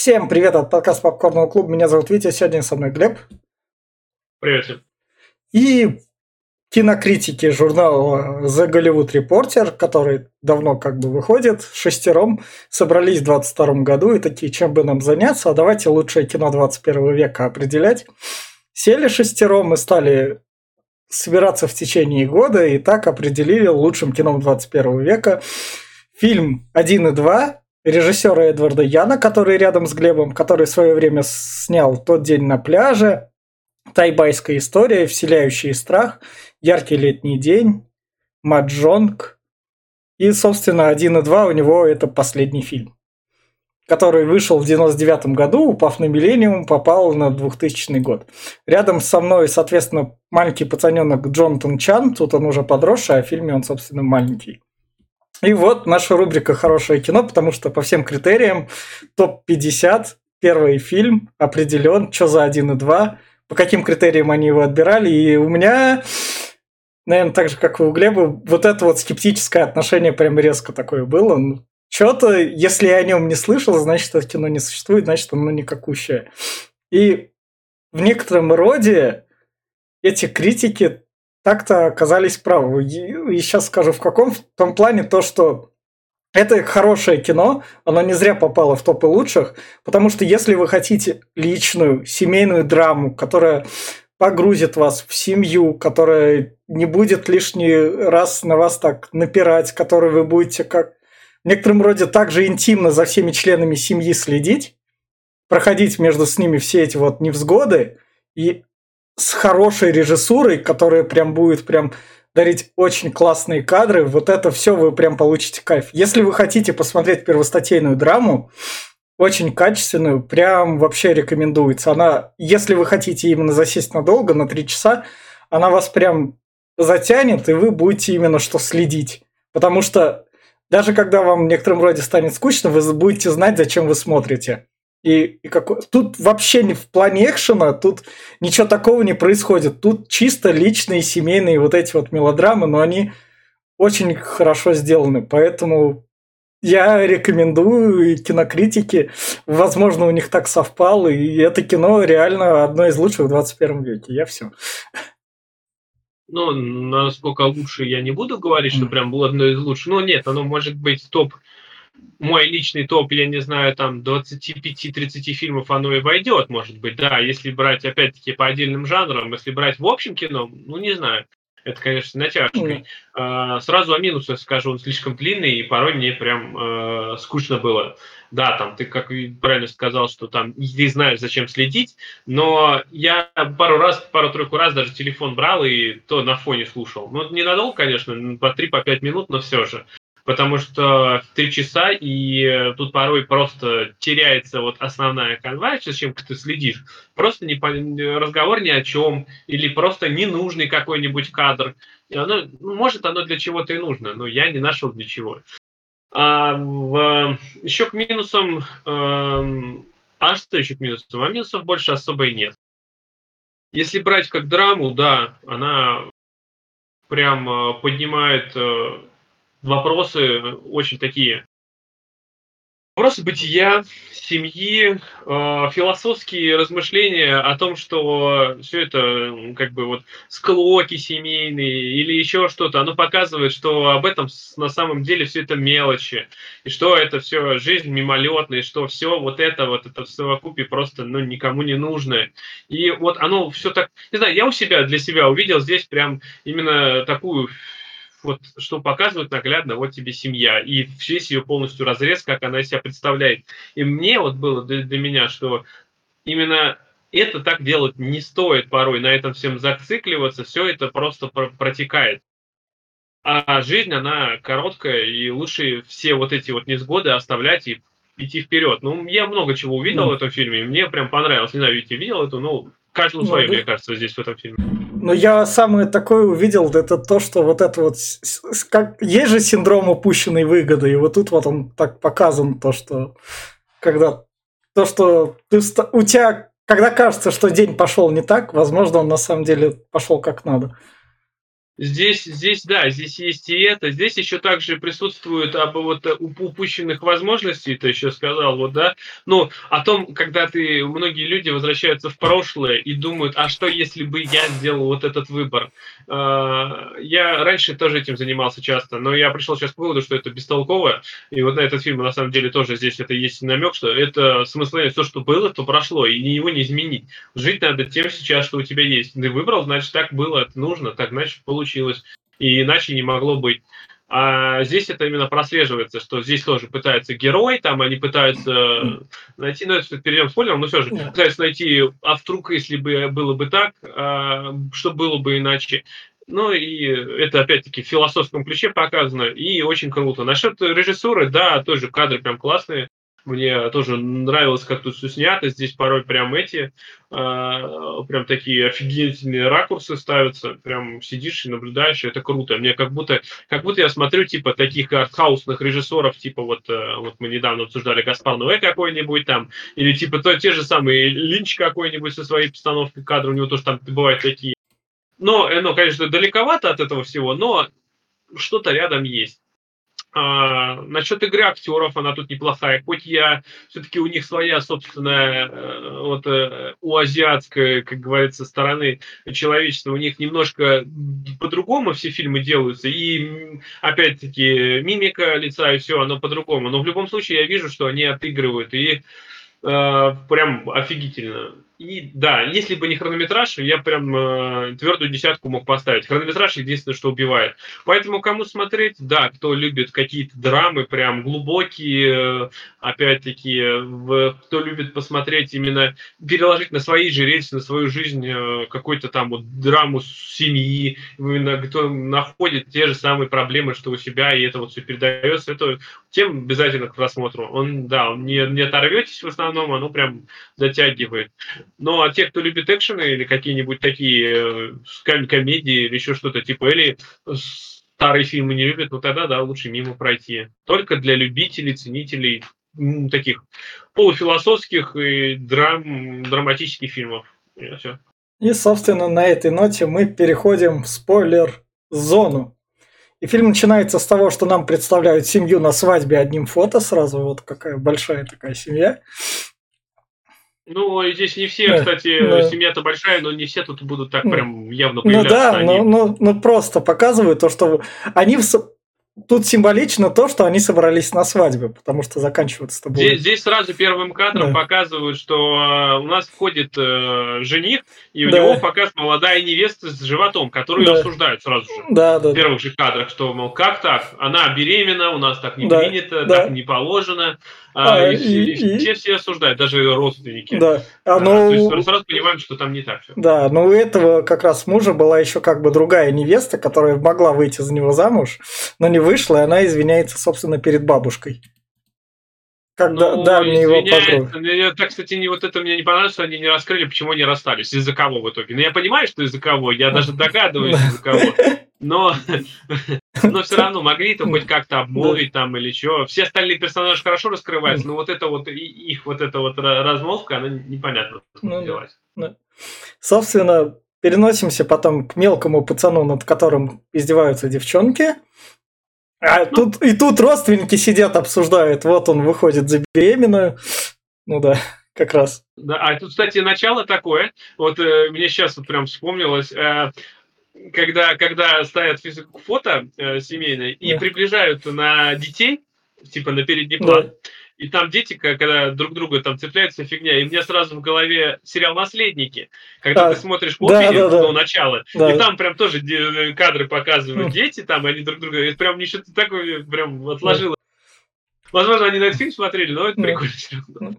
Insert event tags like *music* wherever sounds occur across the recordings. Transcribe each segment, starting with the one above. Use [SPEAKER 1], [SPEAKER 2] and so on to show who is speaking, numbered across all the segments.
[SPEAKER 1] Всем привет от подкаста Попкорного клуба. Меня зовут Витя, сегодня со мной Глеб.
[SPEAKER 2] Привет всем.
[SPEAKER 1] И кинокритики журнала The Hollywood Reporter, который давно как бы выходит, шестером, собрались в 22 году и такие, чем бы нам заняться, а давайте лучшее кино 21 века определять. Сели шестером и стали собираться в течение года и так определили лучшим кином 21 века фильм 1 и 2 режиссера Эдварда Яна, который рядом с Глебом, который в свое время снял «Тот день на пляже», «Тайбайская история», «Вселяющий страх», «Яркий летний день», «Маджонг». И, собственно, 1 и 2 у него это последний фильм, который вышел в 99 году, упав на миллениум, попал на 2000 год. Рядом со мной, соответственно, маленький пацаненок Джонатан Чан, тут он уже подросший, а в фильме он, собственно, маленький. И вот наша рубрика «Хорошее кино», потому что по всем критериям топ-50, первый фильм определен, что за один и два, по каким критериям они его отбирали. И у меня, наверное, так же, как и у Глеба, вот это вот скептическое отношение прям резко такое было. Ну, Что-то, если я о нем не слышал, значит, это кино не существует, значит, оно никакущее. И в некотором роде эти критики так-то оказались правы. И сейчас скажу в каком. В том плане то, что это хорошее кино, оно не зря попало в топы лучших, потому что если вы хотите личную семейную драму, которая погрузит вас в семью, которая не будет лишний раз на вас так напирать, которой вы будете как в некотором роде также интимно за всеми членами семьи следить, проходить между с ними все эти вот невзгоды, и с хорошей режиссурой, которая прям будет прям дарить очень классные кадры, вот это все вы прям получите кайф. Если вы хотите посмотреть первостатейную драму, очень качественную, прям вообще рекомендуется. Она, если вы хотите именно засесть надолго, на три часа, она вас прям затянет, и вы будете именно что следить. Потому что даже когда вам в некотором роде станет скучно, вы будете знать, зачем вы смотрите. И, и какой... тут вообще не в плане экшена, тут ничего такого не происходит. Тут чисто личные, семейные вот эти вот мелодрамы, но они очень хорошо сделаны. Поэтому я рекомендую кинокритики. Возможно, у них так совпало. И это кино реально одно из лучших в 21 веке. Я все.
[SPEAKER 2] Ну, насколько лучше я не буду говорить, что прям было одно из лучших. Но нет, оно может быть топ мой личный топ, я не знаю, там 25-30 фильмов оно и войдет, может быть, да, если брать, опять-таки, по отдельным жанрам, если брать в общем кино, ну, не знаю, это, конечно, натяжкой. Mm. сразу о минусах скажу, он слишком длинный, и порой мне прям э, скучно было. Да, там, ты, как правильно сказал, что там ты знаешь, зачем следить, но я пару раз, пару-тройку раз даже телефон брал и то на фоне слушал. Ну, ненадолго, конечно, по 3-5 по минут, но все же потому что три часа, и э, тут порой просто теряется вот основная канва, с чем ты следишь. Просто не, разговор ни о чем, или просто ненужный какой-нибудь кадр. И оно, ну, может, оно для чего-то и нужно, но я не нашел для чего. А в, еще к минусам, э, а что еще к минусам? А минусов больше особо и нет. Если брать как драму, да, она прям э, поднимает э, вопросы очень такие. Вопросы бытия, семьи, э, философские размышления о том, что все это как бы вот склоки семейные или еще что-то, оно показывает, что об этом на самом деле все это мелочи, и что это все жизнь мимолетная, и что все вот это вот это в совокупе просто ну, никому не нужно. И вот оно все так, не знаю, я у себя для себя увидел здесь прям именно такую вот что показывает наглядно, вот тебе семья, и весь ее полностью разрез, как она себя представляет. И мне вот было для, для меня, что именно это так делать не стоит порой, на этом всем зацикливаться, все это просто протекает. А жизнь, она короткая, и лучше все вот эти вот несгоды оставлять и идти вперед. Ну, я много чего увидел mm. в этом фильме, мне прям понравилось. Не знаю, Витя видел эту, ну, каждому ну, свое, да. мне кажется, здесь в этом фильме.
[SPEAKER 1] Но я самое такое увидел, это то, что вот это вот... Как, есть же синдром упущенной выгоды, и вот тут вот он так показан, то, что... Когда... То, что ты, у тебя... Когда кажется, что день пошел не так, возможно, он на самом деле пошел как надо.
[SPEAKER 2] Здесь, здесь, да, здесь есть и это. Здесь еще также присутствует об вот упущенных возможностей, ты еще сказал, вот, да. Ну, о том, когда ты, многие люди возвращаются в прошлое и думают, а что, если бы я сделал вот этот выбор? А, я раньше тоже этим занимался часто, но я пришел сейчас к выводу, что это бестолково. И вот на этот фильм, на самом деле, тоже здесь это есть намек, что это смысл, все, что было, то прошло, и его не изменить. Жить надо тем сейчас, что у тебя есть. Ты выбрал, значит, так было, это нужно, так, значит, получилось получилось, и иначе не могло быть. А здесь это именно прослеживается, что здесь тоже пытается герой, там они пытаются найти, ну это перейдем спойлером, но все же, пытаются найти, а вдруг, если бы было бы так, а, что было бы иначе. Ну и это опять-таки в философском ключе показано, и очень круто. Насчет режиссуры, да, тоже кадры прям классные. Мне тоже нравилось, как тут все снято. Здесь порой прям эти, э, прям такие офигительные ракурсы ставятся. Прям сидишь и наблюдаешь, и это круто. Мне как будто, как будто я смотрю, типа, таких артхаусных режиссеров, типа, вот, э, вот мы недавно обсуждали Гаспар Ноэ какой-нибудь там, или типа то, те же самые Линч какой-нибудь со своей постановкой кадра, у него тоже там бывают такие. Но, ну, конечно, далековато от этого всего, но что-то рядом есть. А, насчет игры актеров, она тут неплохая. Хоть я все-таки у них своя собственная, э, вот э, у азиатской, как говорится, стороны человечества, у них немножко по-другому все фильмы делаются. И опять-таки мимика лица и все, оно по-другому. Но в любом случае я вижу, что они отыгрывают. И э, прям офигительно. И да, если бы не хронометраж, я прям э, твердую десятку мог поставить. Хронометраж единственное, что убивает. Поэтому кому смотреть, да, кто любит какие-то драмы, прям глубокие, э, опять-таки, кто любит посмотреть именно, переложить на свои же рельсы, на свою жизнь э, какой-то там вот драму семьи, именно кто находит те же самые проблемы, что у себя, и это вот все передается, это тем обязательно к просмотру. Он, да, он не, не оторветесь в основном, оно прям затягивает. Но а те, кто любит экшены или какие-нибудь такие э, комедии или еще что-то типа, или старые фильмы не любят, ну тогда, да, лучше мимо пройти. Только для любителей, ценителей таких полуфилософских и драм, драматических фильмов. И, все.
[SPEAKER 1] и, собственно, на этой ноте мы переходим в спойлер-зону. И фильм начинается с того, что нам представляют семью на свадьбе одним фото сразу. Вот какая большая такая семья.
[SPEAKER 2] Ну, здесь не все, да, кстати, да. семья-то большая, но не все тут будут так прям явно
[SPEAKER 1] ну появляться. Ну да, они... ну, ну, ну просто показывают то, что они в, тут символично то, что они собрались на свадьбе, потому что заканчиваться-то будет.
[SPEAKER 2] Здесь, здесь сразу первым кадром да. показывают, что э, у нас входит э, жених, и у да. него показ молодая невеста с животом, которую да. осуждают сразу же. Да, да. В первых же кадрах, что, мол, как так? Она беременна, у нас так не да. принято, да. так не положено. А, а, и, и, и, все, все осуждают, даже родственники. Да. А, ну, а, то есть сразу понимаем, что там не так все.
[SPEAKER 1] Да, но у этого как раз мужа была еще как бы другая невеста, которая могла выйти за него замуж, но не вышла, и она извиняется, собственно, перед бабушкой.
[SPEAKER 2] Когда ну, давний его подруг. Ну, так, кстати, не, вот это мне не понравилось, что они не раскрыли, почему они расстались, из-за кого в итоге. Но я понимаю, что из-за кого, я даже догадываюсь, из-за кого. *laughs* Но, *laughs* но все равно могли то хоть как-то обмолвить там или что. Все остальные персонажи хорошо раскрываются, но вот это вот их вот эта вот размолвка, она непонятно ну,
[SPEAKER 1] да. Собственно, переносимся потом к мелкому пацану, над которым издеваются девчонки. А ну, тут и тут родственники сидят, обсуждают. Вот он выходит за беременную. Ну да, как раз.
[SPEAKER 2] Да, а тут, кстати, начало такое. Вот э, мне сейчас вот прям вспомнилось. Э, когда, когда ставят фото э, семейное и да. приближают на детей, типа на передний план, да и там дети, когда друг друга там цепляются, фигня. И мне сразу в голове сериал «Наследники», когда а, ты смотришь кофе, да, да, да. начало, да. и там прям тоже кадры показывают дети, там они друг друга, это прям мне что-то такое прям отложило. Да. Возможно, они на этот фильм смотрели, но это да. прикольно.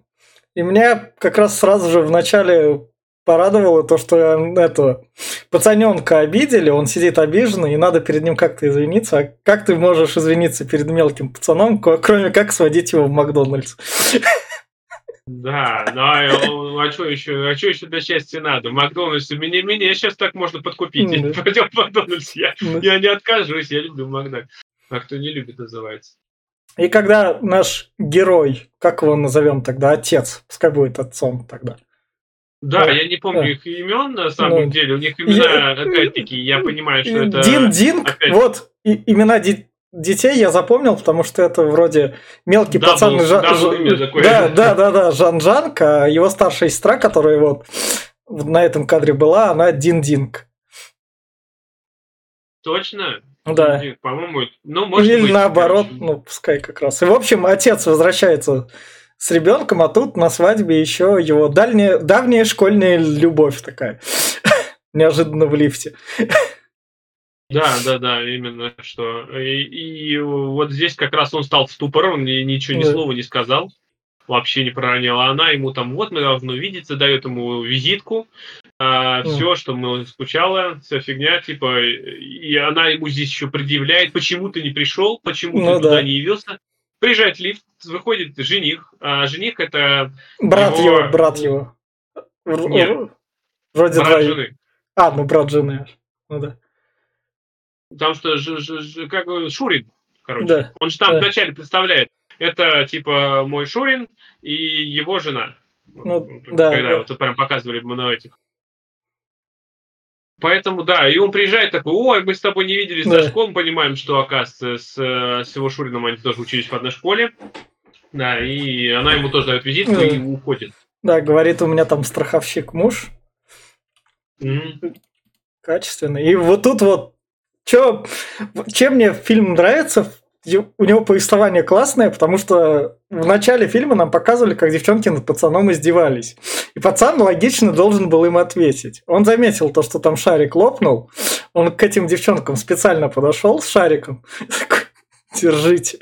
[SPEAKER 1] И меня как раз сразу же в начале порадовало то, что это пацаненка обидели, он сидит обиженный, и надо перед ним как-то извиниться. А как ты можешь извиниться перед мелким пацаном, кроме как сводить его в Макдональдс?
[SPEAKER 2] Да, ну а, что еще, а что еще для счастья надо? Макдональдс, меня, меня сейчас так можно подкупить. Mm, да. Пойдем в Макдональдс, я, mm. я не откажусь, я люблю Макдональдс. А кто не любит, называется.
[SPEAKER 1] И когда наш герой, как его назовем тогда, отец, пускай будет отцом тогда,
[SPEAKER 2] Да,
[SPEAKER 1] Да,
[SPEAKER 2] я не помню
[SPEAKER 1] да.
[SPEAKER 2] их имен на самом
[SPEAKER 1] Ну,
[SPEAKER 2] деле. У них имена, опять-таки, я понимаю, что это...
[SPEAKER 1] Дин Динг,
[SPEAKER 2] опять-
[SPEAKER 1] вот и- имена ди- детей я запомнил, потому что это вроде мелкий
[SPEAKER 2] Дабл-
[SPEAKER 1] пацан. Жа-
[SPEAKER 2] дабл
[SPEAKER 1] Жа-
[SPEAKER 2] имя такое.
[SPEAKER 1] да, да, да, да, Жан Жанк, а его старшая сестра, которая вот на этом кадре была, она Дин Динг.
[SPEAKER 2] Точно?
[SPEAKER 1] Да.
[SPEAKER 2] По-моему, ну, может
[SPEAKER 1] Или
[SPEAKER 2] быть.
[SPEAKER 1] наоборот,
[SPEAKER 2] короче.
[SPEAKER 1] ну, пускай как раз. И, в общем, отец возвращается с ребенком, а тут на свадьбе еще его дальняя, давняя школьная любовь такая. *laughs* Неожиданно в лифте.
[SPEAKER 2] Да, да, да, именно что. И, и вот здесь как раз он стал в ступор, он ни- ничего ни
[SPEAKER 1] Да.
[SPEAKER 2] слова не сказал, вообще не проронил. А она ему там, вот мы должны увидеться, дает ему визитку,
[SPEAKER 1] Да.
[SPEAKER 2] все, что мы скучала, вся фигня, типа, и она ему здесь еще предъявляет, почему ты не пришел, почему
[SPEAKER 1] Ну
[SPEAKER 2] ты туда
[SPEAKER 1] да.
[SPEAKER 2] не явился. Приезжает лифт, выходит жених, а жених это
[SPEAKER 1] Брат
[SPEAKER 2] Его-
[SPEAKER 1] его, брат его.
[SPEAKER 2] Нет.
[SPEAKER 1] Вроде
[SPEAKER 2] брат
[SPEAKER 1] двоих.
[SPEAKER 2] жены.
[SPEAKER 1] А, ну брат жены. Ну да.
[SPEAKER 2] Потому что ж- ж- ж- как Шурин, короче.
[SPEAKER 1] Да.
[SPEAKER 2] Он же там
[SPEAKER 1] Да.
[SPEAKER 2] вначале представляет, это типа мой Шурин и его жена.
[SPEAKER 1] Ну,
[SPEAKER 2] Вот,
[SPEAKER 1] да,
[SPEAKER 2] Когда
[SPEAKER 1] да.
[SPEAKER 2] вот прям показывали на этих. Поэтому, да, и он приезжает такой, ой, мы с тобой не виделись
[SPEAKER 1] Да.
[SPEAKER 2] за школу, понимаем, что, оказывается, с, э, с его Шурином они тоже учились в одной школе. Да, и она ему тоже дает визитку
[SPEAKER 1] Да.
[SPEAKER 2] и уходит.
[SPEAKER 1] Да, говорит, у меня там страховщик муж
[SPEAKER 2] Мгм.
[SPEAKER 1] качественный. И вот тут вот, чё, чем мне фильм нравится, у него повествование классное, потому что в начале фильма нам показывали, как девчонки над пацаном издевались. И пацан логично должен был им ответить. Он заметил то, что там шарик лопнул. Он к этим девчонкам специально подошел с шариком. Такой, Держите.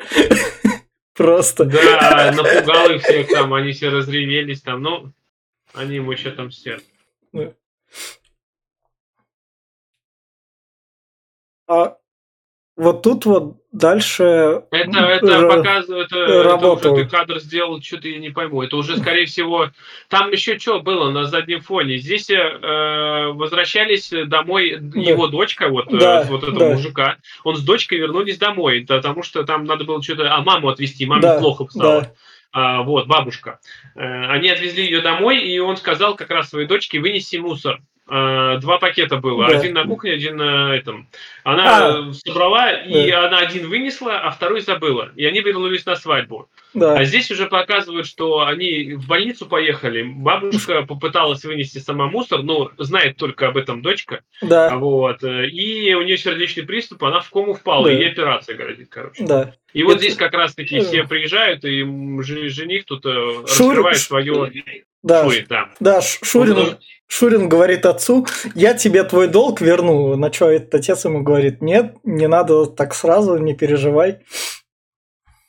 [SPEAKER 1] Просто.
[SPEAKER 2] Да, напугал их всех там, они все разревелись там, ну, они ему еще там все.
[SPEAKER 1] А вот тут вот дальше...
[SPEAKER 2] Это, это показывает, это, это
[SPEAKER 1] работу.
[SPEAKER 2] уже ты кадр сделал, что-то я не пойму. Это уже, скорее всего, там еще что было на заднем фоне. Здесь э, возвращались домой его дочка, вот, э,
[SPEAKER 1] Да,
[SPEAKER 2] вот этого
[SPEAKER 1] да.
[SPEAKER 2] мужика. Он с дочкой вернулись домой, потому что там надо было что-то, а маму отвезти, маме
[SPEAKER 1] Да,
[SPEAKER 2] плохо стало.
[SPEAKER 1] да.
[SPEAKER 2] А, вот, бабушка. Э, они отвезли ее домой, и он сказал как раз своей дочке, вынеси мусор. Э, два пакета было.
[SPEAKER 1] Да.
[SPEAKER 2] Один на кухне, один на этом. Она
[SPEAKER 1] А.
[SPEAKER 2] собрала, и
[SPEAKER 1] Да.
[SPEAKER 2] она один вынесла, а второй забыла. И они вернулись на свадьбу.
[SPEAKER 1] Да.
[SPEAKER 2] А здесь уже показывают, что они в больницу поехали. Бабушка попыталась вынести сама мусор, но знает только об этом дочка.
[SPEAKER 1] Да.
[SPEAKER 2] Вот. И у нее сердечный приступ, она в кому впала,
[SPEAKER 1] Да.
[SPEAKER 2] и ей операция грозит, короче.
[SPEAKER 1] Да.
[SPEAKER 2] И вот
[SPEAKER 1] Это-
[SPEAKER 2] здесь как раз-таки
[SPEAKER 1] Э.
[SPEAKER 2] все приезжают, и жених тут э,
[SPEAKER 1] Шур-
[SPEAKER 2] раскрывает свое...
[SPEAKER 1] Да.
[SPEAKER 2] Шурин, да.
[SPEAKER 1] Да, Шурин, Шурин говорит отцу, я тебе твой долг верну. На что этот отец ему говорит, нет, не надо так сразу, не переживай.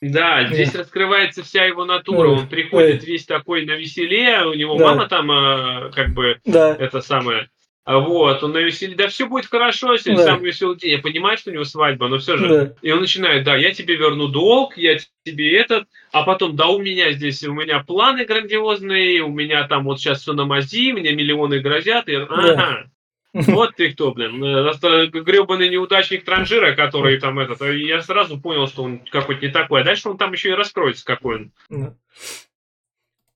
[SPEAKER 2] Да, здесь раскрывается вся его натура. Он приходит весь такой на веселе, у него
[SPEAKER 1] Да.
[SPEAKER 2] мама там э, как бы
[SPEAKER 1] Да,
[SPEAKER 2] это самое. А Вот, он на веселе, да все будет хорошо, сегодня
[SPEAKER 1] Да.
[SPEAKER 2] самый веселый день. Я понимаю, что у него свадьба, но все же.
[SPEAKER 1] да,
[SPEAKER 2] И он начинает, да, я тебе верну долг, я тебе этот, а потом, да, у меня здесь, у меня планы грандиозные, у меня там вот сейчас все на мази, мне миллионы грозят, и ага, вот ты кто, блин, гребаный неудачник транжира, который там этот, и я сразу понял, что он какой-то не такой, а дальше он там еще и раскроется, какой он.
[SPEAKER 1] да.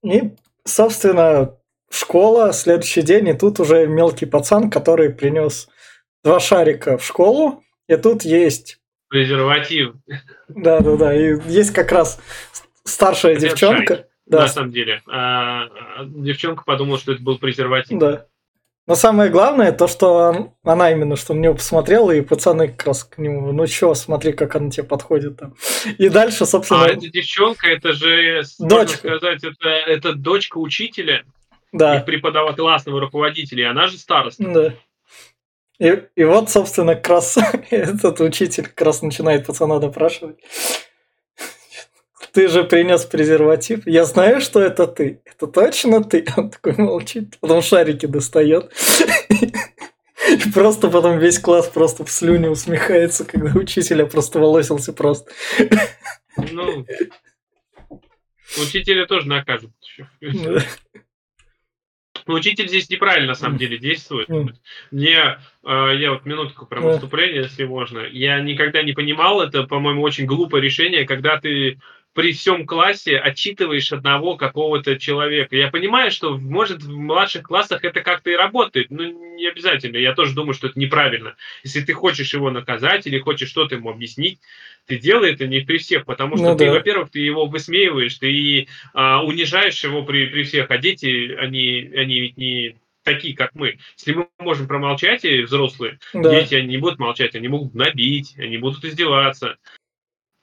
[SPEAKER 1] И, собственно, школа, следующий день, и тут уже мелкий пацан, который принес два шарика в школу, и тут есть,
[SPEAKER 2] Презерватив,
[SPEAKER 1] да, да, да, и есть как раз старшая
[SPEAKER 2] Это
[SPEAKER 1] девчонка,
[SPEAKER 2] на
[SPEAKER 1] да,
[SPEAKER 2] самом деле. А, девчонка подумала, что это был презерватив.
[SPEAKER 1] Да. Но самое главное, то, что он- она именно что на него посмотрела, и пацаны как раз к нему, ну чё, смотри, как она тебе подходит там. И дальше, собственно,
[SPEAKER 2] А эта девчонка, это же, можно
[SPEAKER 1] Дочка.
[SPEAKER 2] сказать, это, это дочка учителя и
[SPEAKER 1] да,
[SPEAKER 2] преподавателя, классного руководителя, и она же староста.
[SPEAKER 1] да. И, и вот, собственно, как раз *laughs* этот учитель как раз начинает пацана допрашивать. Ты же принес презерватив. Я знаю, что это ты. Это точно ты? *laughs* Он такой молчит, потом шарики достает. *laughs* И просто потом весь класс просто в слюне усмехается, когда учителя просто волосился просто.
[SPEAKER 2] Ну, учителя тоже накажут.
[SPEAKER 1] Да.
[SPEAKER 2] Но учитель здесь неправильно на самом деле действует. Мне, э, я вот минутку про выступление, если можно. Я никогда не понимал, это, по-моему, очень глупое решение, когда ты при всем классе отчитываешь одного какого-то человека. Я понимаю, что, может, в младших классах это как-то и работает, но не обязательно. Я тоже думаю, что это неправильно. Если ты хочешь его наказать или хочешь что-то ему объяснить, ты делай это не при всех, потому что ну, ты, да. во-первых, ты его высмеиваешь, ты а, унижаешь его при, при всех, а дети, они, они ведь не такие, как мы. Если мы можем промолчать, и взрослые, да. дети, они не будут молчать, они могут набить, они будут издеваться.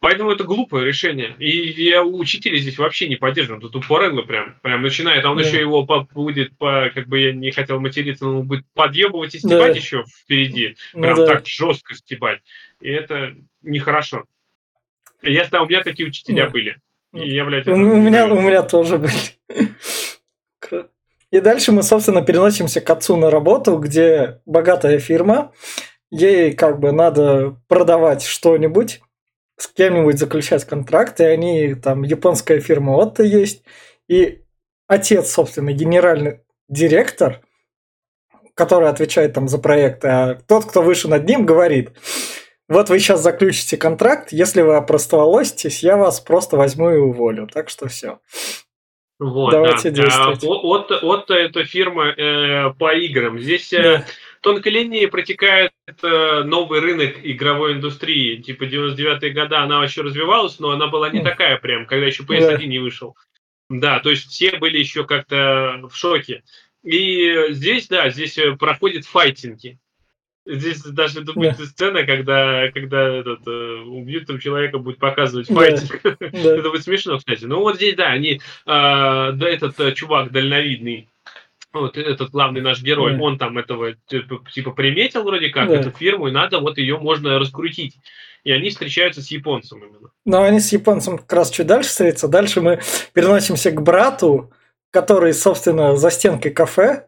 [SPEAKER 2] Поэтому это глупое решение. И я учителя здесь вообще не поддерживаю. Тут упорыло прям, прям начинает. А он да. еще его по, будет, по, как бы я не хотел материться, но он будет подъебывать и стебать да. еще впереди. Ну прям ну, да. так жестко стебать. И это нехорошо. Я, у меня такие учителя да. были.
[SPEAKER 1] И я, блядь, у, меня, у меня тоже были. И дальше мы, собственно, переносимся к отцу на работу, где богатая фирма, ей как бы надо продавать что-нибудь, с кем-нибудь заключать контракт, и они, там, японская фирма Отто есть, и отец, собственно, генеральный директор, который отвечает там за проекты, а тот, кто выше над ним, говорит, вот вы сейчас заключите контракт, если вы опростоволоситесь, я вас просто возьму и уволю. Так что все.
[SPEAKER 2] Вот, Давайте да. действовать. Отто, Отто это фирма э, по играм. Здесь э, да тонкой линии протекает э, новый рынок игровой индустрии. Типа 99-е годы она вообще развивалась, но она была не такая прям, когда еще PS1 не вышел. Да, то есть все были еще как-то в шоке. И здесь, да, здесь э, проходят файтинги. Здесь даже будет да. сцена, когда, когда этот, убьют там человека, будет показывать файтинг. Да. *laughs* Это будет смешно, кстати. Ну вот здесь, да, они, uh, да, этот чувак дальновидный, вот этот главный наш герой, да. он там этого типа, типа приметил вроде как да. эту фирму, и надо вот ее можно раскрутить. И они встречаются с японцем именно.
[SPEAKER 1] Но они с японцем как раз чуть дальше встретятся. Дальше мы переносимся к брату, который, собственно, за стенкой кафе,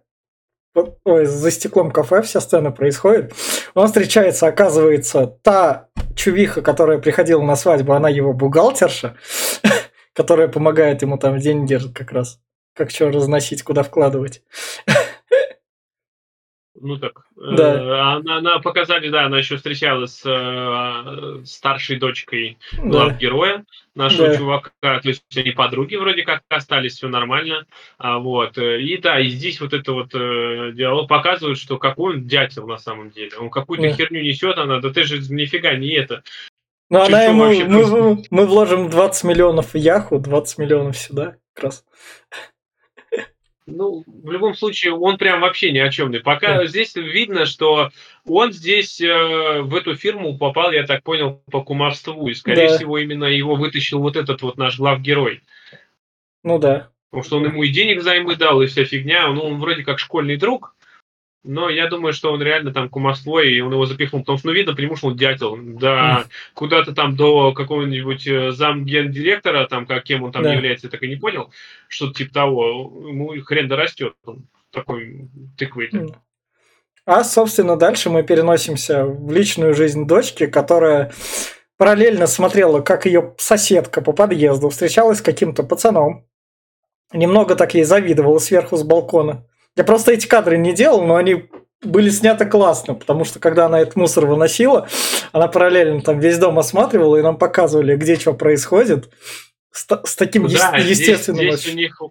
[SPEAKER 1] ой, за стеклом кафе вся сцена происходит. Он встречается, оказывается, та чувиха, которая приходила на свадьбу, она его бухгалтерша, *laughs* которая помогает ему там деньги как раз как что разносить, куда вкладывать.
[SPEAKER 2] Ну так. Да. Э, она, она показали, да, она еще встречалась с э, старшей дочкой глав героя нашего да. чувака. То есть они подруги вроде как остались, все нормально. А, вот. И да, и здесь вот это вот э, диалог показывает, что какой он дятел на самом деле. Он какую-то да. херню несет, она, да ты же нифига не это.
[SPEAKER 1] Ну, она ему, мы, мы вложим 20 миллионов в Яху, 20 миллионов сюда, как раз.
[SPEAKER 2] Ну, в любом случае, он прям вообще ни о чем не. Пока да. здесь видно, что он здесь э, в эту фирму попал, я так понял, по кумовству. И, скорее да. всего, именно его вытащил вот этот вот наш главгерой.
[SPEAKER 1] Ну да.
[SPEAKER 2] Потому что он ему и денег взаймы дал, и вся фигня. Ну, он вроде как школьный друг. Но я думаю, что он реально там кумовство, и он его запихнул, потому что, ну, видно, он дятел. Да, куда-то там до какого-нибудь э, замгендиректора, там, как кем он там да. является, я так и не понял, что-то типа того. Ему хрен да растет. Он такой тыквый. Mm.
[SPEAKER 1] А, собственно, дальше мы переносимся в личную жизнь дочки, которая параллельно смотрела, как ее соседка по подъезду встречалась с каким-то пацаном. Немного так ей завидовала сверху с балкона. Я просто эти кадры не делал, но они были сняты классно, потому что когда она этот мусор выносила, она параллельно там весь дом осматривала, и нам показывали, где что происходит. С, с таким да, е- естественным...
[SPEAKER 2] Здесь, здесь, у них,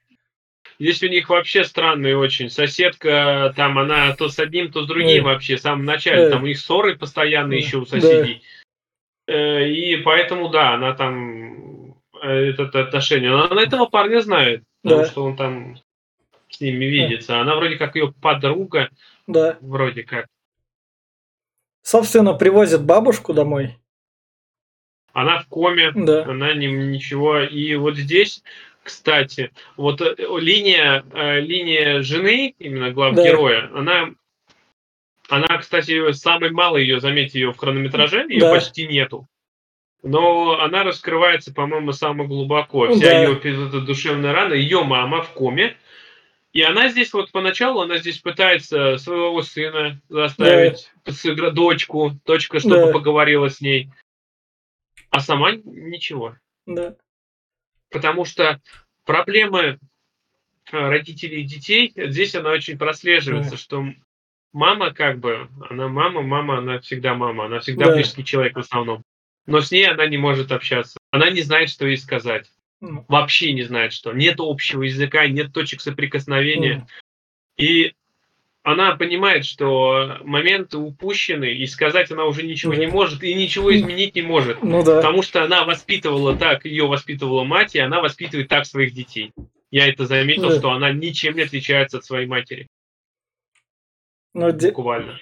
[SPEAKER 2] здесь у них вообще странные очень. Соседка, там она то с одним, то с другим да. вообще, в самом начале. Да. Там у них ссоры постоянно да. еще у соседей. Да. И поэтому, да, она там э, это отношение. Она этого парня знает, потому да. что он там с ними видится. Она вроде как ее подруга.
[SPEAKER 1] Да.
[SPEAKER 2] Вроде как.
[SPEAKER 1] Собственно, привозят бабушку домой.
[SPEAKER 2] Она в коме, да. она не, ничего. И вот здесь, кстати, вот э, линия, э, линия жены, именно главного да. героя, она, она, кстати, самый малый ее, заметьте, ее в хронометраже, ее да. почти нету. Но она раскрывается, по-моему, самое глубоко. Вся да. ее душевная рана, ее мама в коме, и она здесь вот поначалу, она здесь пытается своего сына заставить, да. дочку, дочка, чтобы да. поговорила с ней. А сама ничего.
[SPEAKER 1] Да.
[SPEAKER 2] Потому что проблемы э, родителей и детей, здесь она очень прослеживается, да. что мама как бы, она мама, мама, она всегда мама, она всегда да. близкий человек в основном. но с ней она не может общаться. Она не знает, что ей сказать. Вообще не знает, что. Нет общего языка, нет точек соприкосновения.
[SPEAKER 1] м,
[SPEAKER 2] И она понимает, что моменты упущены, и сказать она уже ничего
[SPEAKER 1] Да.
[SPEAKER 2] не может, и ничего изменить не может.
[SPEAKER 1] Ну да.
[SPEAKER 2] Потому что она воспитывала так, ее воспитывала мать, и она воспитывает так своих детей. Я это заметил,
[SPEAKER 1] Да.
[SPEAKER 2] что она ничем не отличается от своей матери.
[SPEAKER 1] Но, де-
[SPEAKER 2] Буквально.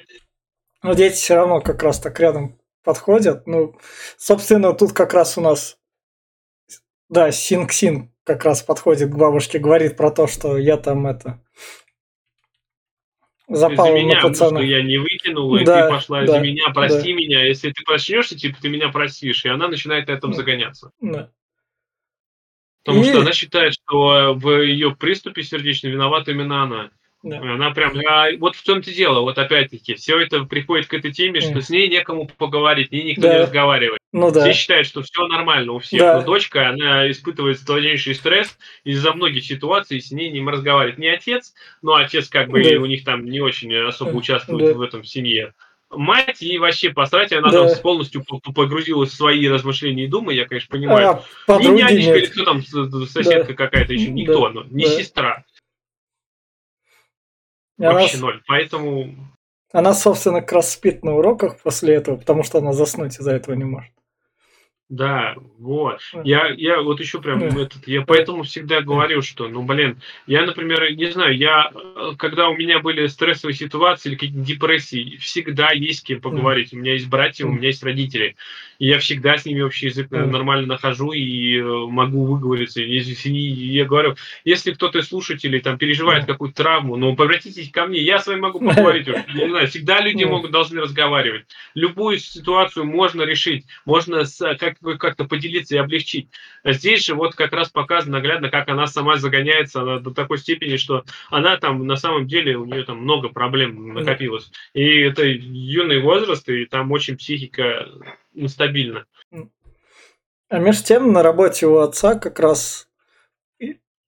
[SPEAKER 1] но дети все равно как раз так рядом подходят. Ну, собственно, тут как раз у нас, да, Синг-Син как раз подходит к бабушке, говорит про то, что я там это запал
[SPEAKER 2] меня,
[SPEAKER 1] на
[SPEAKER 2] что
[SPEAKER 1] пацана.
[SPEAKER 2] я не выкинула, и
[SPEAKER 1] Да,
[SPEAKER 2] ты пошла
[SPEAKER 1] да,
[SPEAKER 2] из-за меня, прости меня. Если ты проснешься, типа, ты меня простишь. И она начинает на этом загоняться.
[SPEAKER 1] Да.
[SPEAKER 2] Потому
[SPEAKER 1] И-
[SPEAKER 2] что она считает, что в ее приступе сердечном виновата именно она.
[SPEAKER 1] Да.
[SPEAKER 2] Она прям, а, вот в том-то дело, вот опять-таки, все это приходит к этой теме, что
[SPEAKER 1] Мгм.
[SPEAKER 2] с ней некому поговорить, с ней никто
[SPEAKER 1] Да.
[SPEAKER 2] не разговаривает.
[SPEAKER 1] Ну да.
[SPEAKER 2] Все считают, что все нормально у всех,
[SPEAKER 1] Да.
[SPEAKER 2] но дочка, она испытывает сложнейший стресс из-за многих ситуаций, с ней не разговаривает не отец, но отец как бы
[SPEAKER 1] Да.
[SPEAKER 2] и у них там не очень особо
[SPEAKER 1] Да.
[SPEAKER 2] участвует
[SPEAKER 1] Да.
[SPEAKER 2] в этом в семье. Мать ей вообще посрать, она
[SPEAKER 1] Да.
[SPEAKER 2] там полностью по- по- погрузилась в свои размышления и думы, я, конечно, понимаю.
[SPEAKER 1] А
[SPEAKER 2] Ни нянечка или
[SPEAKER 1] нет.
[SPEAKER 2] кто там, соседка какая-то еще, никто, но не
[SPEAKER 1] Да.
[SPEAKER 2] сестра,
[SPEAKER 1] И она,
[SPEAKER 2] вообще ноль. Поэтому
[SPEAKER 1] она, собственно, как раз спит на уроках после этого, потому что она заснуть из-за этого не может.
[SPEAKER 2] Да, вот. Я, я вот еще прям
[SPEAKER 1] Да.
[SPEAKER 2] этот, я поэтому всегда говорю, что, ну, блин, я, например, не знаю, я, э, когда у меня были стрессовые ситуации или какие-то депрессии, всегда есть с кем поговорить. У меня есть братья, у меня есть родители. И я всегда с ними общий язык нормально нахожу и э, могу выговориться. Если, я говорю, если кто-то из слушателей там переживает какую-то травму, ну, обратитесь ко мне, я с вами могу поговорить. Я не знаю, всегда люди могут, должны разговаривать. Любую ситуацию можно решить, можно с- как, как-то поделиться и облегчить. А здесь же вот как раз показано наглядно, как она сама загоняется она до такой степени, что она там на самом деле, у нее там много проблем накопилось. И это юный возраст, и там очень психика нестабильна.
[SPEAKER 1] А между тем на работе у отца как раз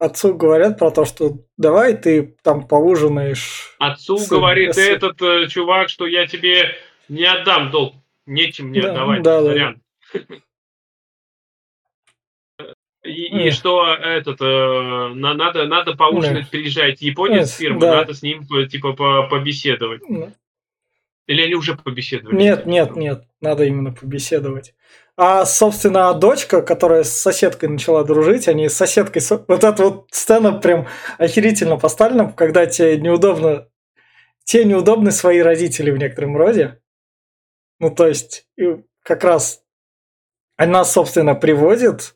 [SPEAKER 1] отцу говорят про то, что давай ты там поужинаешь.
[SPEAKER 2] Отцу
[SPEAKER 1] Сын,
[SPEAKER 2] говорит
[SPEAKER 1] сын.
[SPEAKER 2] этот э, чувак, что я тебе не отдам долг, нечем мне
[SPEAKER 1] Да,
[SPEAKER 2] отдавать,
[SPEAKER 1] да, да. *laughs*
[SPEAKER 2] И, и что этот э, на- надо надо поужинать, приезжает японец
[SPEAKER 1] Эх,
[SPEAKER 2] фирмы,
[SPEAKER 1] да.
[SPEAKER 2] надо с ним э, типа по- побеседовать.
[SPEAKER 1] Ну,
[SPEAKER 2] Или они уже побеседовали?
[SPEAKER 1] Нет, нет, нет, надо именно побеседовать. А, собственно, дочка, которая с соседкой начала дружить, они с соседкой... со- Вот эта вот сцена прям охерительно поставлена, когда тебе неудобно... Тебе неудобны свои родители в некотором роде. Ну, то есть, как раз она, собственно, приводит...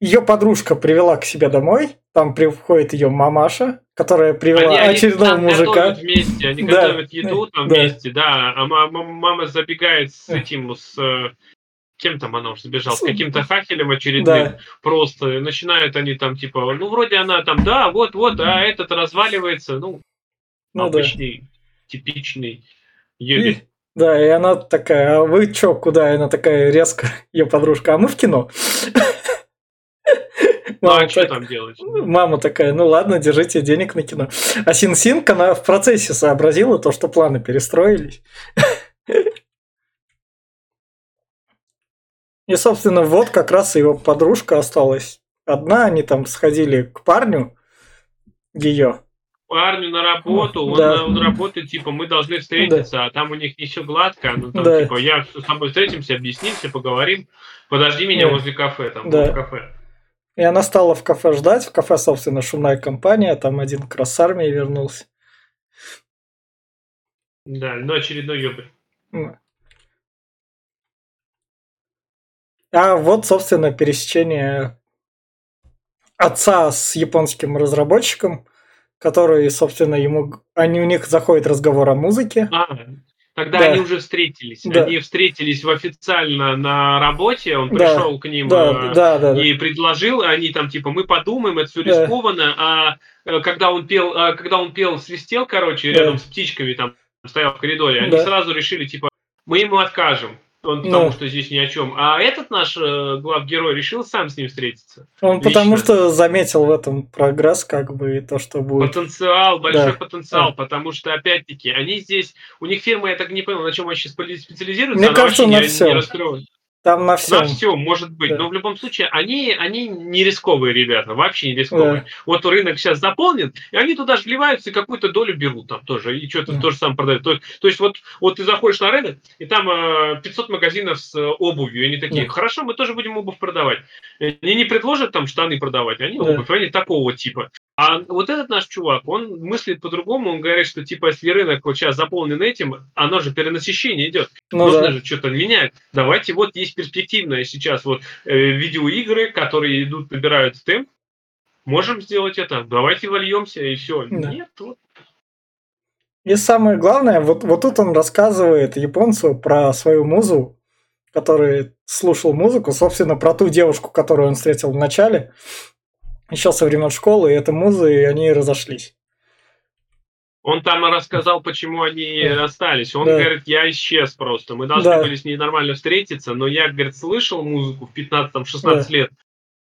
[SPEAKER 1] Ее подружка привела к себе домой, там приходит ее мамаша, которая привела
[SPEAKER 2] Они, они
[SPEAKER 1] очередного
[SPEAKER 2] там
[SPEAKER 1] мужика.
[SPEAKER 2] вместе, они
[SPEAKER 1] Да,
[SPEAKER 2] готовят еду там
[SPEAKER 1] да.
[SPEAKER 2] вместе, да. А ма- ма- мама забегает с этим, с э, кем там она уже забежала, с каким-то хахелем очередным.
[SPEAKER 1] Да,
[SPEAKER 2] Просто начинают они там типа, ну вроде она там, да, вот, вот, а этот разваливается, ну
[SPEAKER 1] ну да.
[SPEAKER 2] обычный, типичный Юрий.
[SPEAKER 1] И- Да, и она такая, а вы чё, куда? И она такая резко, ее подружка, а мы в кино.
[SPEAKER 2] Ну
[SPEAKER 1] Мама
[SPEAKER 2] а что
[SPEAKER 1] так-
[SPEAKER 2] там делать?
[SPEAKER 1] Мама такая, ну ладно, держите денег на кино. А Син Синг, она в процессе сообразила то, что планы перестроились. И, собственно, вот как раз его подружка осталась одна. Они там сходили к парню ее.
[SPEAKER 2] Парню на работу, он,
[SPEAKER 1] Да.
[SPEAKER 2] на- он работает, типа, мы должны встретиться, а там у них не все гладко, ну там,
[SPEAKER 1] Да.
[SPEAKER 2] типа, я с тобой встретимся, объяснимся, поговорим, подожди меня
[SPEAKER 1] Да.
[SPEAKER 2] возле кафе, там,
[SPEAKER 1] Да.
[SPEAKER 2] кафе.
[SPEAKER 1] И она стала в кафе ждать. В кафе, собственно, шумная компания. Там один как раз с армии вернулся.
[SPEAKER 2] Да, ну очередной ёбарь.
[SPEAKER 1] А вот, собственно, пересечение отца с японским разработчиком, который, собственно, ему... Они, у них заходит разговор о музыке.
[SPEAKER 2] А, тогда
[SPEAKER 1] Да.
[SPEAKER 2] они уже встретились.
[SPEAKER 1] Да.
[SPEAKER 2] Они встретились в официально на работе, он
[SPEAKER 1] Да.
[SPEAKER 2] пришел к ним
[SPEAKER 1] Да,
[SPEAKER 2] э,
[SPEAKER 1] да, да, да.
[SPEAKER 2] и предложил, они там типа мы подумаем, это все
[SPEAKER 1] Да.
[SPEAKER 2] рискованно, а э, когда он пел, а, когда он пел, свистел, короче,
[SPEAKER 1] Да.
[SPEAKER 2] рядом с птичками там стоял в коридоре, они
[SPEAKER 1] Да.
[SPEAKER 2] сразу решили типа мы ему откажем. Он потому
[SPEAKER 1] Ну.
[SPEAKER 2] что здесь ни о чем. А этот наш э, главгерой решил сам с ним встретиться.
[SPEAKER 1] Он
[SPEAKER 2] лично.
[SPEAKER 1] потому что заметил в этом прогресс, как бы, и то, что будет.
[SPEAKER 2] Потенциал, большой
[SPEAKER 1] Да.
[SPEAKER 2] потенциал,
[SPEAKER 1] Да.
[SPEAKER 2] потому что, опять-таки, они здесь, у них фирма, я так не понял, на чем они сейчас специализируются,
[SPEAKER 1] Мне
[SPEAKER 2] она
[SPEAKER 1] кажется,
[SPEAKER 2] вообще
[SPEAKER 1] на
[SPEAKER 2] не,
[SPEAKER 1] всем.
[SPEAKER 2] не раскрывает.
[SPEAKER 1] Там на всем.
[SPEAKER 2] На всем, может быть. Да. Но в любом случае, они, они не рисковые ребята, вообще не рисковые. Да. Вот рынок сейчас заполнен, и они туда же вливаются и какую-то долю берут там тоже, и что-то да. тоже сам продают. То, то есть вот, вот ты заходишь на рынок, и там э, 500 магазинов с э, обувью, и они такие, да. хорошо, мы тоже будем обувь продавать. Они не предложат там штаны продавать, они да. обувь, они такого типа. А вот этот наш чувак, он мыслит по-другому, он говорит, что типа если рынок вот сейчас заполнен этим, оно же перенасыщение идет. Ну, Нужно да. же что-то менять. Давайте вот есть перспективное сейчас вот э, видеоигры, которые идут, набирают темп. Можем сделать это. Давайте вольемся и все. Да. Нет, вот.
[SPEAKER 1] И самое главное, вот, вот тут он рассказывает японцу про свою музу, который слушал музыку, собственно, про ту девушку, которую он встретил в начале еще со времен школы, и это музы, и они разошлись.
[SPEAKER 2] Он там рассказал, почему они расстались. Он да. говорит, я исчез просто. Мы должны да. были с ней нормально встретиться, но я, говорит, слышал музыку в 15-16 да. лет.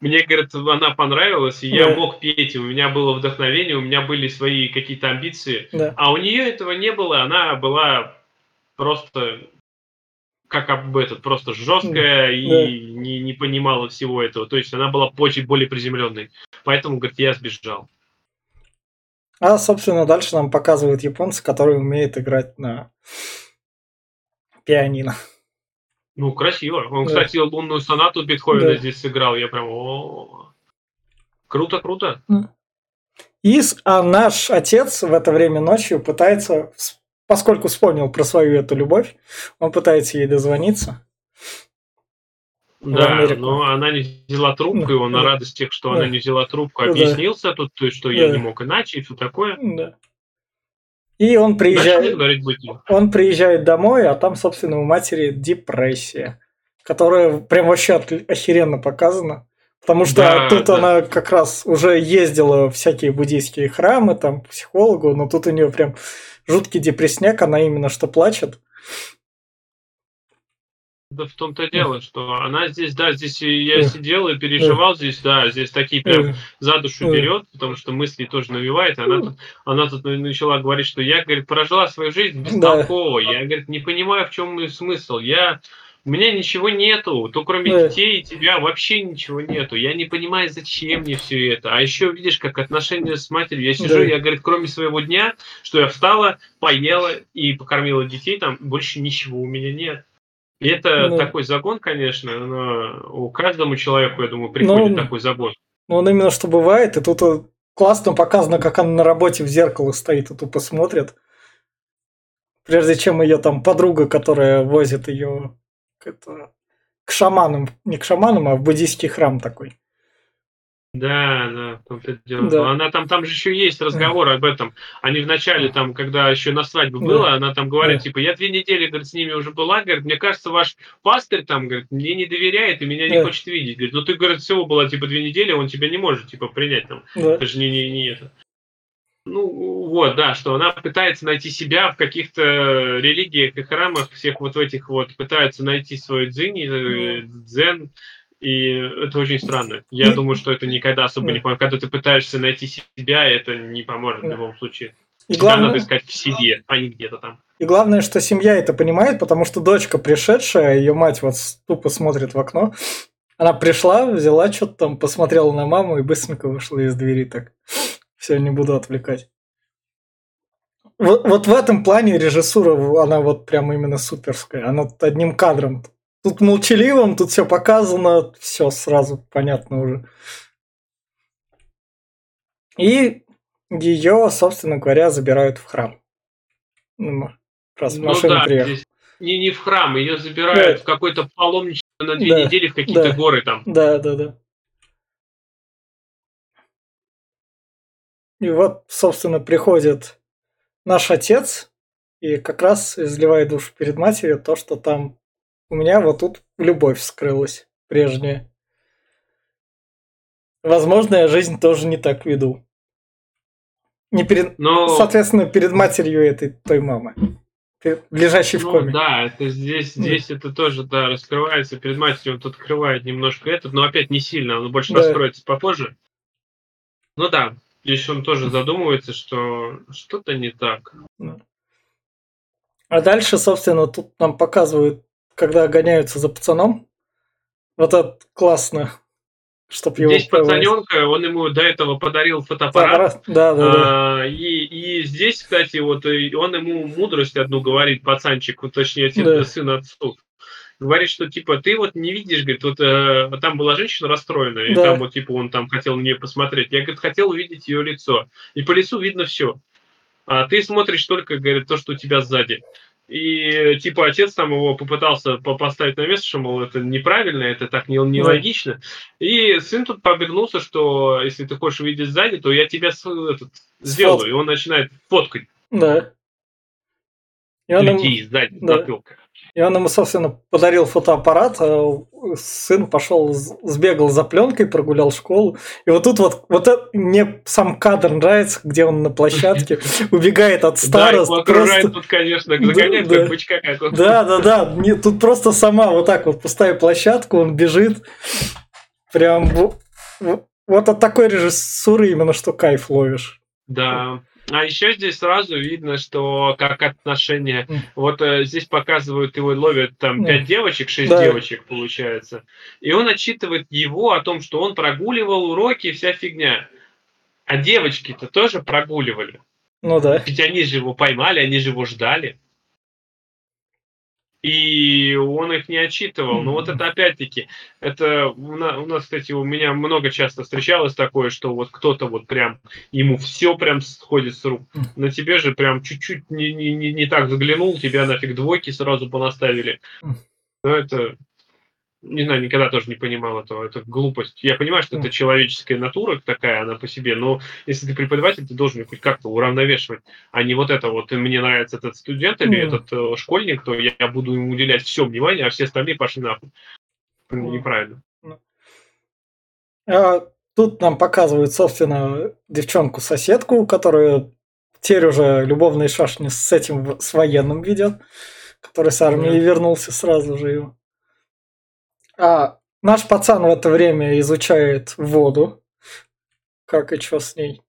[SPEAKER 2] Мне, говорит, она понравилась, и да. я мог петь, и у меня было вдохновение, у меня были свои какие-то амбиции. Да. А у нее этого не было, она была просто как об этот, просто жесткая да. и не, не понимала всего этого. То есть она была очень более приземленной. Поэтому, говорит, я сбежал.
[SPEAKER 1] А, собственно, дальше нам показывают японца, который умеет играть на пианино.
[SPEAKER 2] Ну, красиво. Он, да. кстати, лунную сонату Бетховена да. здесь сыграл. Я прям... О-о-о. Круто, круто.
[SPEAKER 1] И а наш отец в это время ночью пытается поскольку вспомнил про свою эту любовь, он пытается ей дозвониться.
[SPEAKER 2] Да, но она не взяла трубку, и он на радости, что да. она не взяла трубку, объяснился тут, то что я не мог иначе и все такое. Да.
[SPEAKER 1] И он приезжает, он приезжает домой, а там, собственно, у матери депрессия, которая прям вообще охеренно показана. Потому что да, тут да. она как раз уже ездила в всякие буддийские храмы, там, к психологу, но тут у нее прям жуткий депресняк, она именно что плачет.
[SPEAKER 2] Да в том-то дело, что она здесь, да, здесь я сидел и переживал здесь, да, здесь такие прям за душу берет, потому что мысли тоже навевает. Она тут, она тут начала говорить, что я, говорит, прожила свою жизнь бестолково. Я, говорит, не понимаю, в чем смысл. Я у меня ничего нету, то кроме да. детей и тебя вообще ничего нету. Я не понимаю, зачем мне все это. А еще видишь, как отношения с матерью. Я сижу, да. я, говорит, кроме своего дня, что я встала, поела и покормила детей, там больше ничего у меня нет. И это ну, такой загон, конечно, но у каждому человеку, я думаю, приходит ну, такой загон.
[SPEAKER 1] Ну, он именно что бывает, и тут классно показано, как она на работе в зеркало стоит и тупо смотрит. Прежде чем ее там подруга, которая возит ее это, к шаманам, не к шаманам, а в буддийский храм такой.
[SPEAKER 2] Да, да, в том-то дело. Да. Она там, там же еще есть разговор об этом. Они вначале там, когда еще на свадьбе да. было, она там говорит, да. типа, я две недели, говорит, с ними уже была, говорит, мне кажется, ваш пастырь там, говорит, мне не доверяет и меня да. не хочет видеть. Говорит, ну ты, говорит, всего была, типа, две недели, он тебя не может, типа, принять там. Да. Это же не, не, не это. Ну, вот, да, что она пытается найти себя в каких-то религиях и храмах, всех вот в этих вот, пытается найти свой дзинь, э, дзен, и это очень странно. Я думаю, что это никогда особо не поможет. Когда ты пытаешься найти себя, это не поможет в любом случае. И главное, надо искать в себе, а не где-то там.
[SPEAKER 1] И главное, что семья это понимает, потому что дочка пришедшая, ее мать вот тупо смотрит в окно. Она пришла, взяла что-то там, посмотрела на маму и быстренько вышла из двери так. Все, не буду отвлекать. Вот, вот в этом плане режиссура, она вот прям именно суперская. Она одним кадром. Тут молчаливым, тут все показано, все сразу понятно уже. И ее, собственно говоря, забирают в храм.
[SPEAKER 2] Ну, раз ну да, здесь не, не в храм, ее забирают да. в какой-то паломничество на две да. недели в какие-то
[SPEAKER 1] да.
[SPEAKER 2] горы там.
[SPEAKER 1] Да, да, да. И вот, собственно, приходит наш отец и как раз изливает душу перед матерью то, что там у меня вот тут любовь вскрылась прежняя. Возможно, я жизнь тоже не так веду. Не перед, Но... соответственно, перед матерью этой той мамы, лежащей ну, в коме.
[SPEAKER 2] Да, это здесь, здесь да. это тоже да, раскрывается. Перед матерью он тут открывает немножко этот, но опять не сильно, он больше да. раскроется попозже. Ну да, Здесь он тоже задумывается, что что-то не так.
[SPEAKER 1] А дальше, собственно, тут нам показывают, когда гоняются за пацаном, Вот это классно. Чтоб его
[SPEAKER 2] Здесь
[SPEAKER 1] ПВС.
[SPEAKER 2] пацаненка, он ему до этого подарил фотоаппарат.
[SPEAKER 1] Да, да, да.
[SPEAKER 2] А, и, и здесь, кстати, вот и он ему мудрость одну говорит, пацанчик, вот, точнее, отец,
[SPEAKER 1] Да.
[SPEAKER 2] сын отцу. Говорит, что типа ты вот не видишь, говорит, вот э, там была женщина расстроенная, и
[SPEAKER 1] Да.
[SPEAKER 2] там вот типа он там хотел на нее посмотреть. Я, говорит, хотел увидеть ее лицо. И по лицу видно все. А ты смотришь только, говорит, то, что у тебя сзади. И типа отец там его попытался по- поставить на место, что, мол, это неправильно, это так не- нелогично. И сын тут побегнулся, что если ты хочешь увидеть сзади, то я тебя этот, сделаю. И он начинает фоткать
[SPEAKER 1] Да. И он,
[SPEAKER 2] людей сзади,
[SPEAKER 1] да.
[SPEAKER 2] затылка.
[SPEAKER 1] И он ему, собственно, подарил фотоаппарат, а сын пошел, сбегал за пленкой, прогулял школу. И вот тут вот, вот это, мне сам кадр нравится, где он на площадке *laughs* убегает от
[SPEAKER 2] Да,
[SPEAKER 1] старост.
[SPEAKER 2] окружает
[SPEAKER 1] просто-
[SPEAKER 2] тут, конечно, *laughs*
[SPEAKER 1] Да,
[SPEAKER 2] загоняет
[SPEAKER 1] да.
[SPEAKER 2] бычка какого
[SPEAKER 1] Да, да, да. Не, тут просто сама вот так вот пустая площадка, он бежит. Прям во- во- вот от такой режиссуры именно что кайф ловишь.
[SPEAKER 2] Да. А еще здесь сразу видно, что как отношения. Вот э, здесь показывают, его ловят там пять девочек, шесть
[SPEAKER 1] Да.
[SPEAKER 2] девочек получается. И он отчитывает его о том, что он прогуливал уроки, вся фигня. А девочки-то тоже прогуливали.
[SPEAKER 1] Ну да.
[SPEAKER 2] Ведь они же его поймали, они же его ждали. И он их не отчитывал. Но вот это опять-таки, это у на- у нас, кстати, у меня много часто встречалось такое, что вот кто-то вот прям, ему все прям сходит с рук. На тебе же прям чуть-чуть не, не, не, не так заглянул, тебя нафиг двойки сразу понаставили. Но это, не знаю, никогда тоже не понимал этого. Это глупость. Я понимаю, что это человеческая натура такая, она по себе, но если ты преподаватель, ты должен хоть как-то уравновешивать, а не вот это вот, мне нравится этот студент или этот э, школьник, то я буду ему уделять все внимание, а все остальные пошли нахуй. Неправильно.
[SPEAKER 1] А тут нам показывают, собственно, девчонку-соседку, которая теперь уже любовные шашни с этим, с военным ведет, который с армии вернулся сразу же его. А наш пацан в это время изучает воду. Как и что с ней.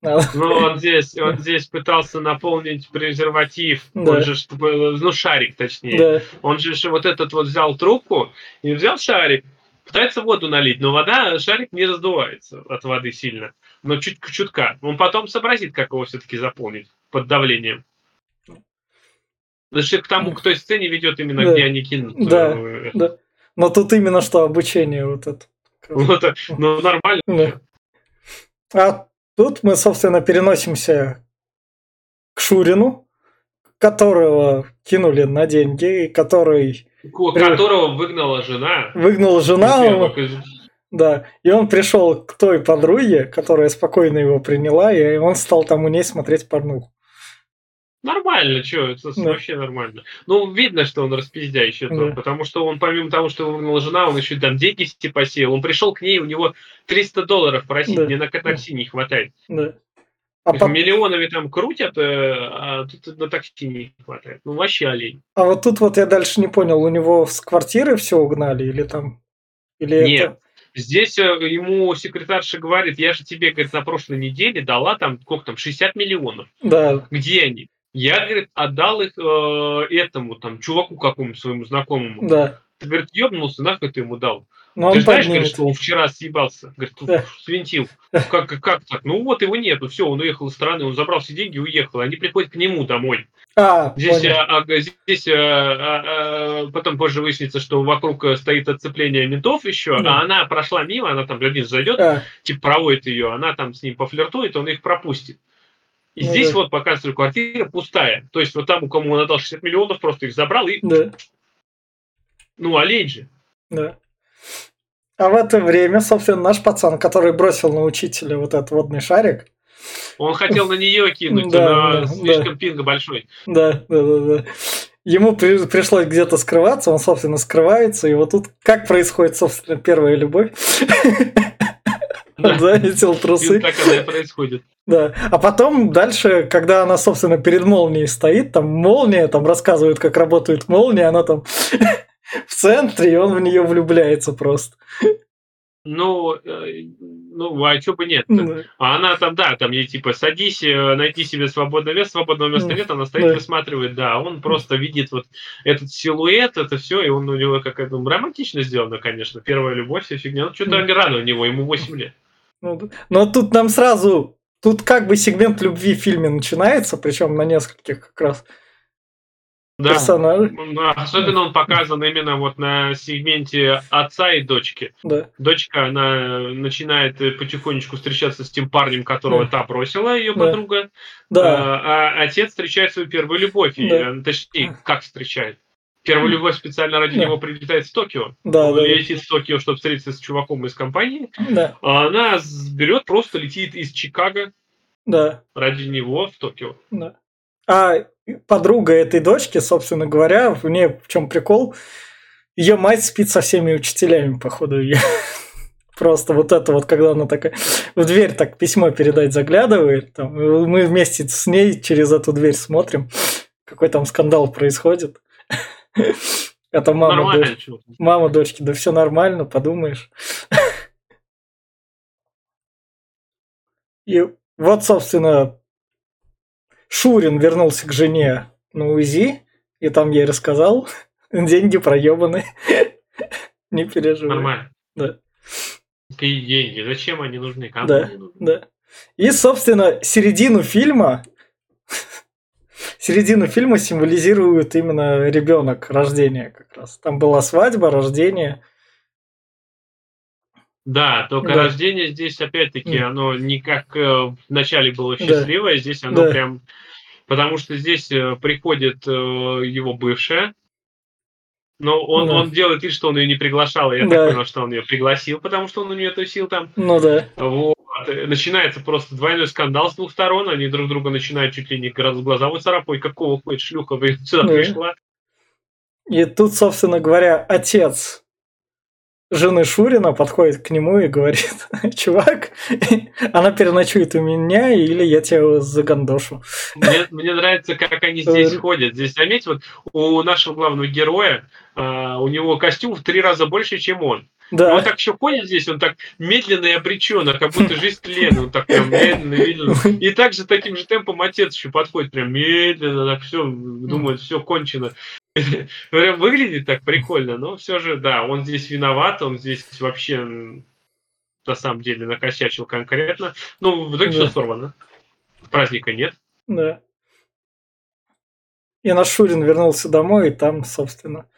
[SPEAKER 1] Надо-
[SPEAKER 2] Но он здесь, он здесь пытался наполнить презерватив,
[SPEAKER 1] Да.
[SPEAKER 2] он же, ну, шарик точнее.
[SPEAKER 1] Да,
[SPEAKER 2] Он же вот этот вот взял трубку и взял шарик, пытается воду налить, но вода, шарик не раздувается от воды сильно, но чуть чутка. Он потом сообразит, как его все-таки заполнить под давлением. Значит, к тому, к той сцене ведет именно,
[SPEAKER 1] Да.
[SPEAKER 2] где они кинут.
[SPEAKER 1] Да.
[SPEAKER 2] э,
[SPEAKER 1] да. Но тут именно что обучение вот это.
[SPEAKER 2] Вот, э, ну, нормально.
[SPEAKER 1] Да. А тут мы, собственно, переносимся к Шурину, которого кинули на деньги, и который
[SPEAKER 2] Ко- Которого выгнала жена.
[SPEAKER 1] выгнала жена,
[SPEAKER 2] Во-первых, из-
[SPEAKER 1] да, и он пришел к той подруге, которая спокойно его приняла, и он стал там у ней смотреть порнуху.
[SPEAKER 2] Нормально, что, это
[SPEAKER 1] Да.
[SPEAKER 2] вообще нормально. Ну, видно, что он распиздяй
[SPEAKER 1] Да.
[SPEAKER 2] потому что он, помимо того, что выгнала жена, он еще там деньги посеял. Он пришел к ней, у него 300 долларов просить,
[SPEAKER 1] Да.
[SPEAKER 2] мне на такси не хватает.
[SPEAKER 1] Да. А, по-
[SPEAKER 2] Миллионами там крутят, э, а тут на такси не хватает. Ну, вообще олень.
[SPEAKER 1] а вот тут вот я дальше не понял, у него с квартиры все угнали или там... Или
[SPEAKER 2] Нет.
[SPEAKER 1] это...
[SPEAKER 2] Здесь э, ему секретарша говорит, я же тебе, говорит, на прошлой неделе дала там, сколько там, 60 миллионов.
[SPEAKER 1] Да,
[SPEAKER 2] Где они? Я, говорит, отдал их э, этому, там, чуваку какому-то своему знакомому.
[SPEAKER 1] да.
[SPEAKER 2] Ты, говорит, ебнулся, нахуй ты ему дал?
[SPEAKER 1] Но
[SPEAKER 2] Ты
[SPEAKER 1] он
[SPEAKER 2] же знаешь, говорит, что он вчера съебался? Говорит,
[SPEAKER 1] Да.
[SPEAKER 2] свинтил. Как, как, как так? Ну вот его нету, все, он уехал из страны, он забрал все деньги и уехал. Они приходят к нему домой.
[SPEAKER 1] А,
[SPEAKER 2] Здесь,
[SPEAKER 1] понял.
[SPEAKER 2] а, а, здесь а, а, а, потом позже выяснится, что вокруг э, стоит отцепление ментов еще,
[SPEAKER 1] Да.
[SPEAKER 2] а она прошла мимо, она там один зайдет,
[SPEAKER 1] А,
[SPEAKER 2] типа проводит ее, она там с ним пофлиртует, он их пропустит. И
[SPEAKER 1] Ну
[SPEAKER 2] здесь
[SPEAKER 1] да.
[SPEAKER 2] вот показывают, квартира пустая. То есть вот там, у кому он отдал 60 миллионов, просто их забрал и,
[SPEAKER 1] да.
[SPEAKER 2] ну, олень же.
[SPEAKER 1] Да. А в это время, собственно, наш пацан, который бросил на учителя вот этот водный шарик,
[SPEAKER 2] Он хотел на нее кинуть,
[SPEAKER 1] Да,
[SPEAKER 2] но
[SPEAKER 1] да,
[SPEAKER 2] слишком пинга большой.
[SPEAKER 1] да, да, да, да. Ему при- пришлось где-то скрываться, он, собственно, скрывается, и вот тут как происходит, собственно, первая любовь. Он заметил
[SPEAKER 2] И
[SPEAKER 1] трусы.
[SPEAKER 2] так оно и происходит.
[SPEAKER 1] Да. А потом дальше, когда она, собственно, перед молнией стоит, там молния, там рассказывают, как работает молния, она там *laughs* в центре, и он в нее влюбляется просто.
[SPEAKER 2] Ну, э, ну, а что бы нет -то? А она там, да, там ей типа садись, э, найди себе свободное место, свободного места нет, она стоит, высматривает, да, он просто видит вот этот силуэт, это все, и он у него какая-то ну, романтично сделано, конечно, первая любовь, вся фигня, ну, что-то рано у него, ему 8 лет.
[SPEAKER 1] Ну, но тут нам сразу, тут как бы сегмент любви в фильме начинается, причем на нескольких как раз
[SPEAKER 2] да. персонажей. Особенно он показан именно вот на сегменте отца и дочки.
[SPEAKER 1] Да.
[SPEAKER 2] Дочка, она начинает потихонечку встречаться с тем парнем, которого да. та бросила, ее да. подруга.
[SPEAKER 1] Да.
[SPEAKER 2] А, а отец встречает свою первую любовь. Да. И, э, точнее, как встречает? Первую любовь специально ради да. него прилетает в Токио.
[SPEAKER 1] Да, да,
[SPEAKER 2] летит в Токио, чтобы встретиться с чуваком из компании.
[SPEAKER 1] Да.
[SPEAKER 2] А она берет, просто летит из Чикаго
[SPEAKER 1] да.
[SPEAKER 2] ради него в Токио.
[SPEAKER 1] Да. А подруга этой дочки, собственно говоря, в ней в чем прикол, ее мать спит со всеми учителями, походу, ее. *laughs* Просто вот это вот, когда она такая в дверь так письмо передать заглядывает, там, мы вместе с ней через эту дверь смотрим, какой там скандал происходит. *laughs* Это мама, дочь, мама дочки, да все нормально, подумаешь. И вот, собственно, Шурин вернулся к жене на УЗИ, и там ей рассказал, *laughs* деньги проебаны. *laughs* Не переживай.
[SPEAKER 2] Нормально.
[SPEAKER 1] Да.
[SPEAKER 2] Какие деньги? Зачем они нужны? Кому
[SPEAKER 1] да,
[SPEAKER 2] они нужны?
[SPEAKER 1] Да. И, собственно, середину фильма середину фильма символизирует именно ребенок, рождение как раз. Там была свадьба, рождение.
[SPEAKER 2] Да, только да. рождение здесь опять-таки да. оно не как э, вначале было счастливое, да. здесь оно да. прям потому что здесь э, приходит э, его бывшая, но он, да. он делает вид, что он ее не приглашал, и я да. так понял, что он ее пригласил, потому что он у нее тусил там.
[SPEAKER 1] Ну да.
[SPEAKER 2] Вот. Начинается просто двойной скандал с двух сторон, они друг друга начинают чуть ли не глаза выцарапывать, какого хоть шлюха вы сюда да. пришла.
[SPEAKER 1] И тут, собственно говоря, отец жены Шурина подходит к нему и говорит, *laughs* чувак, *laughs* она переночует у меня, или я тебя загандошу.
[SPEAKER 2] Мне, мне нравится, как они здесь ходят. Здесь, заметь, вот у нашего главного героя, uh, у него костюм в три раза больше, чем он.
[SPEAKER 1] Да.
[SPEAKER 2] Он так еще ходит здесь, он так медленно и обреченно, как будто жизнь тлен, он так прям медленно, медленно. И также таким же темпом отец еще подходит прям медленно, так все, думает, все кончено. *laughs* Прям выглядит так прикольно, но все же, да, он здесь виноват, он здесь вообще на самом деле накосячил конкретно. Ну, в итоге да. все сорвано. Праздника нет.
[SPEAKER 1] Да. И Нашурин вернулся домой, и там, собственно,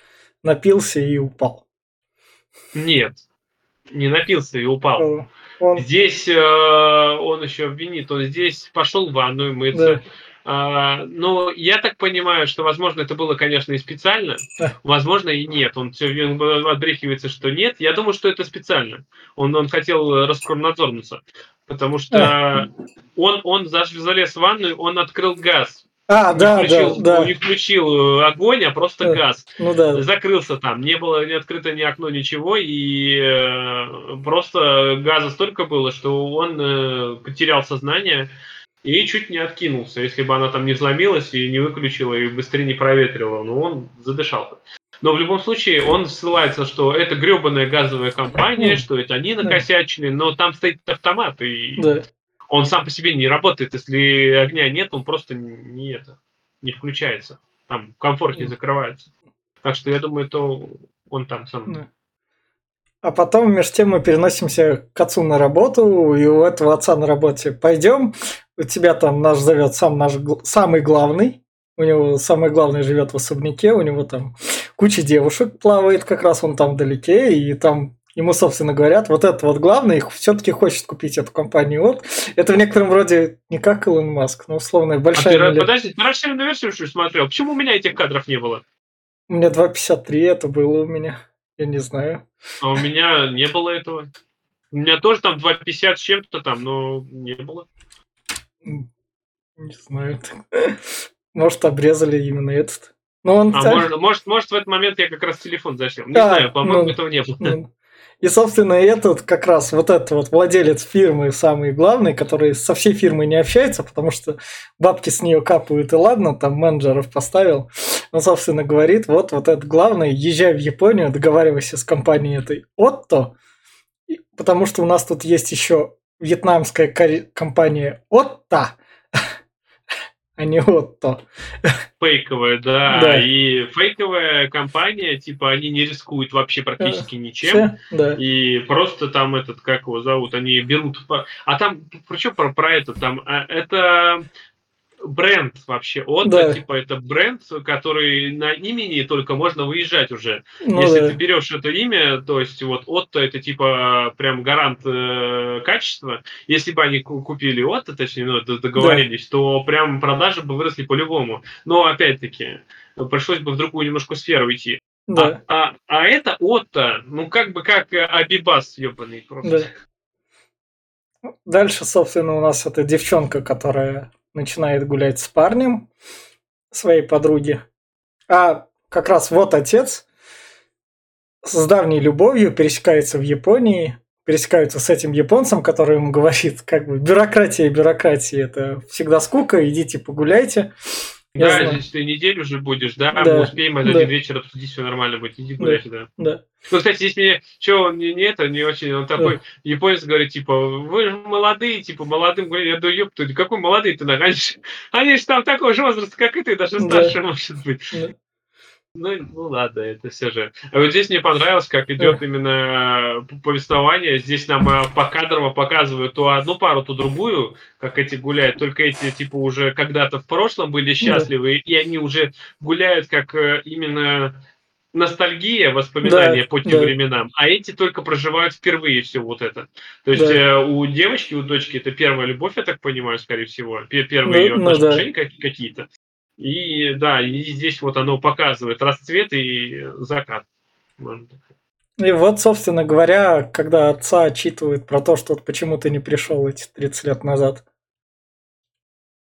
[SPEAKER 1] напился и упал.
[SPEAKER 2] Нет, не напился и упал. Он... Здесь э, он еще обвинит, он здесь пошел в ванную мыться. Да. А, но я так понимаю, что, возможно, это было, конечно, и специально, возможно, и нет. Он все отбрехивается, что нет. Я думаю, что это специально. Он, он хотел раскромнадзорнуться, потому что он, он залез в ванную, он открыл газ.
[SPEAKER 1] А, не да, включил, да, да.
[SPEAKER 2] Не включил э, огонь, а просто да. газ.
[SPEAKER 1] Ну да.
[SPEAKER 2] Закрылся там. Не было не открыто ни окно, ничего. И э, просто газа столько было, что он э, потерял сознание и чуть не откинулся, если бы она там не взломилась и не выключила, и быстрее не проветривала. Но он задышал. Но в любом случае он ссылается, что это гребаная газовая компания, что это они накосячили, но там стоит автомат, и
[SPEAKER 1] да.
[SPEAKER 2] он сам по себе не работает. Если огня нет, он просто не это не включается. Там комфорт не закрывается. Так что я думаю, то он там сам. Да.
[SPEAKER 1] А потом, между тем, мы переносимся к отцу на работу, и у этого отца на работе пойдем, у тебя там наш зовет сам наш самый главный, у него самый главный живет в особняке, у него там куча девушек плавает, как раз он там вдалеке, и там ему, собственно, говорят, вот это вот главный все-таки хочет купить эту компанию. Вот это в некотором роде не как Илон Маск, но условно большая...
[SPEAKER 2] А ты, подожди, ты расширенную версию смотрел? Почему у меня этих кадров не было?
[SPEAKER 1] У меня 2.53 это было у меня. Я не знаю.
[SPEAKER 2] А у меня не было этого. У меня тоже там 2.50 с чем-то там, но не было.
[SPEAKER 1] Не знаю. *laughs* Может, обрезали именно этот. Но он
[SPEAKER 2] а может, может, может, в этот момент я как раз телефон засел. Не а, знаю, по-моему, ну, этого не было. Ну.
[SPEAKER 1] И, собственно, этот как раз вот этот вот владелец фирмы самый главный, который со всей фирмой не общается, потому что бабки с нее капают, и ладно, там менеджеров поставил. Он, собственно, говорит, вот, вот этот главный, езжай в Японию, договаривайся с компанией этой Отто, Потому что у нас тут есть еще вьетнамская компания Отта, а не Отто.
[SPEAKER 2] Фейковая, да. да. И фейковая компания, типа, они не рискуют вообще практически ничем.
[SPEAKER 1] Все, да.
[SPEAKER 2] И просто там этот, как его зовут, они берут... А там, причем про, про это, там, а, это бренд вообще. Отто, да. типа, это бренд, который на имени только можно выезжать уже. Ну, Если да. ты берешь это имя, то есть вот Отто это типа прям гарант э, качества. Если бы они купили Отто, точнее, ну, договорились, да. то прям продажи бы выросли по-любому. Но опять-таки, пришлось бы в другую немножко сферу идти. Да. А, а, а это Отто, ну как бы как Абибас ебаный просто. Да.
[SPEAKER 1] Дальше, собственно, у нас эта девчонка, которая начинает гулять с парнем своей подруги. А как раз вот отец с давней любовью пересекается в Японии, пересекаются с этим японцем, который ему говорит, как бы, бюрократия, бюрократия, это всегда скука, идите погуляйте.
[SPEAKER 2] Да, знаю. если ты неделю уже будешь, да, да. мы успеем один да. вечер обсудить, все нормально будет, иди гуляйте, да.
[SPEAKER 1] да.
[SPEAKER 2] Ну, кстати, здесь мне, что, он не, не это, не очень, он такой, да. японец говорит, типа, вы же молодые, типа, молодым, говорю, я думаю, ёпта, какой молодый ты, нагонишь? Они же там такого же возраста, как и ты, даже старше, да. может быть. Да. Ну, ну ладно, это все же. А вот здесь мне понравилось, как идет именно повествование. Здесь нам э, по кадрово показывают то одну пару, то другую, как эти гуляют. Только эти, типа, уже когда-то в прошлом были счастливы, и они уже гуляют как э, именно ностальгия, воспоминания да, по тем да. временам, а эти только проживают впервые все вот это. То есть да. э, у девочки, у дочки это первая любовь, я так понимаю, скорее всего, первые ну, ее отношения ну, да. какие-то. И да, и здесь вот оно показывает расцвет и закат.
[SPEAKER 1] И вот, собственно говоря, когда отца отчитывают про то, что почему ты не пришел эти 30 лет назад.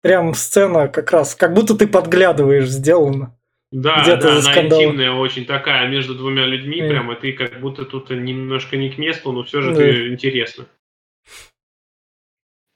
[SPEAKER 1] Прям сцена как раз, как будто ты подглядываешь, сделано.
[SPEAKER 2] Да, да, она скандал. интимная очень такая между двумя людьми, mm. прямо ты как будто тут немножко не к месту, но все же mm. ты интересно.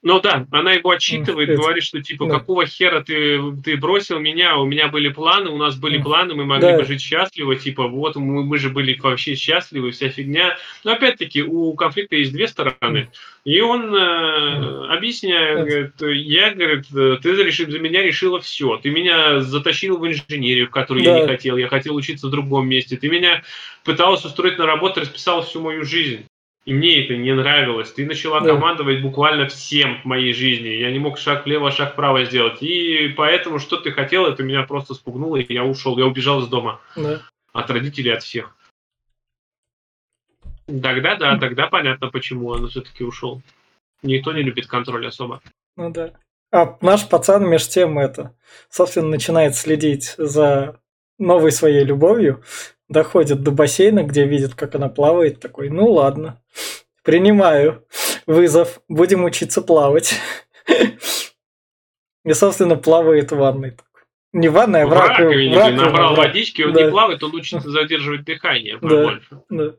[SPEAKER 2] Ну да, она его отчитывает, mm, говорит, что типа, да. какого хера ты, ты бросил меня, у меня были планы, у нас были mm. планы, мы могли да. бы жить счастливо, типа, вот мы, мы же были вообще счастливы, вся фигня. Но опять-таки, у конфликта есть две стороны. И он э, объясняет, говорит, я, говорит, ты за, решил, за меня решила все. Ты меня затащил в инженерию, в которую да. я не хотел. Я хотел учиться в другом месте. Ты меня пыталась устроить на работу, расписала всю мою жизнь. И мне это не нравилось. Ты начала да. командовать буквально всем в моей жизни. Я не мог шаг влево, шаг вправо сделать. И поэтому, что ты хотел, это меня просто спугнуло, и я ушел. Я убежал из дома.
[SPEAKER 1] Да.
[SPEAKER 2] От родителей, от всех. Тогда да, тогда понятно, почему он все-таки ушел. Никто не любит контроль особо.
[SPEAKER 1] Ну да. А наш пацан меж тем это, собственно, начинает следить за новой своей любовью, доходит до бассейна, где видит, как она плавает, такой, ну ладно, принимаю вызов, будем учиться плавать. *laughs* И, собственно, плавает в ванной. Не в ванной, а в раковине.
[SPEAKER 2] Набрал водички, он не плавает, он учится задерживать дыхание
[SPEAKER 1] больше. Да.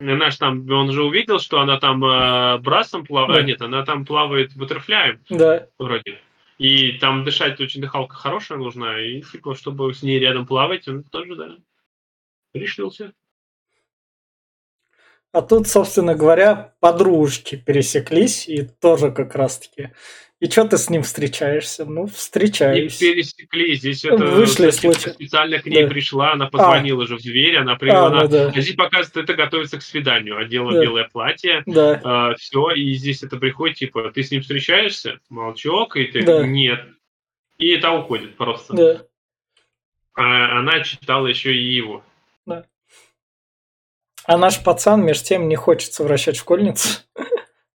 [SPEAKER 2] Наш там, он же увидел, что она там э, брасом плавает, да. а нет, она там плавает бутерфляем.
[SPEAKER 1] Да.
[SPEAKER 2] Вроде. И там дышать очень дыхалка хорошая нужна, и типа, чтобы с ней рядом плавать, он тоже, да решился.
[SPEAKER 1] А тут, собственно говоря, подружки пересеклись и тоже как раз-таки. И что ты с ним встречаешься? Ну, встречаюсь.
[SPEAKER 2] И пересеклись. Здесь это
[SPEAKER 1] Вышли случай.
[SPEAKER 2] специально к ней да. пришла, она позвонила а. же в дверь, она привела. А, ну, да. а здесь показывает, это готовится к свиданию. Одела да. белое платье.
[SPEAKER 1] Да.
[SPEAKER 2] А, все, и здесь это приходит, типа, ты с ним встречаешься? Молчок, и ты да. нет. И это уходит просто.
[SPEAKER 1] Да.
[SPEAKER 2] А она читала еще и его.
[SPEAKER 1] Да. А наш пацан, между тем, не хочет совращать школьницу.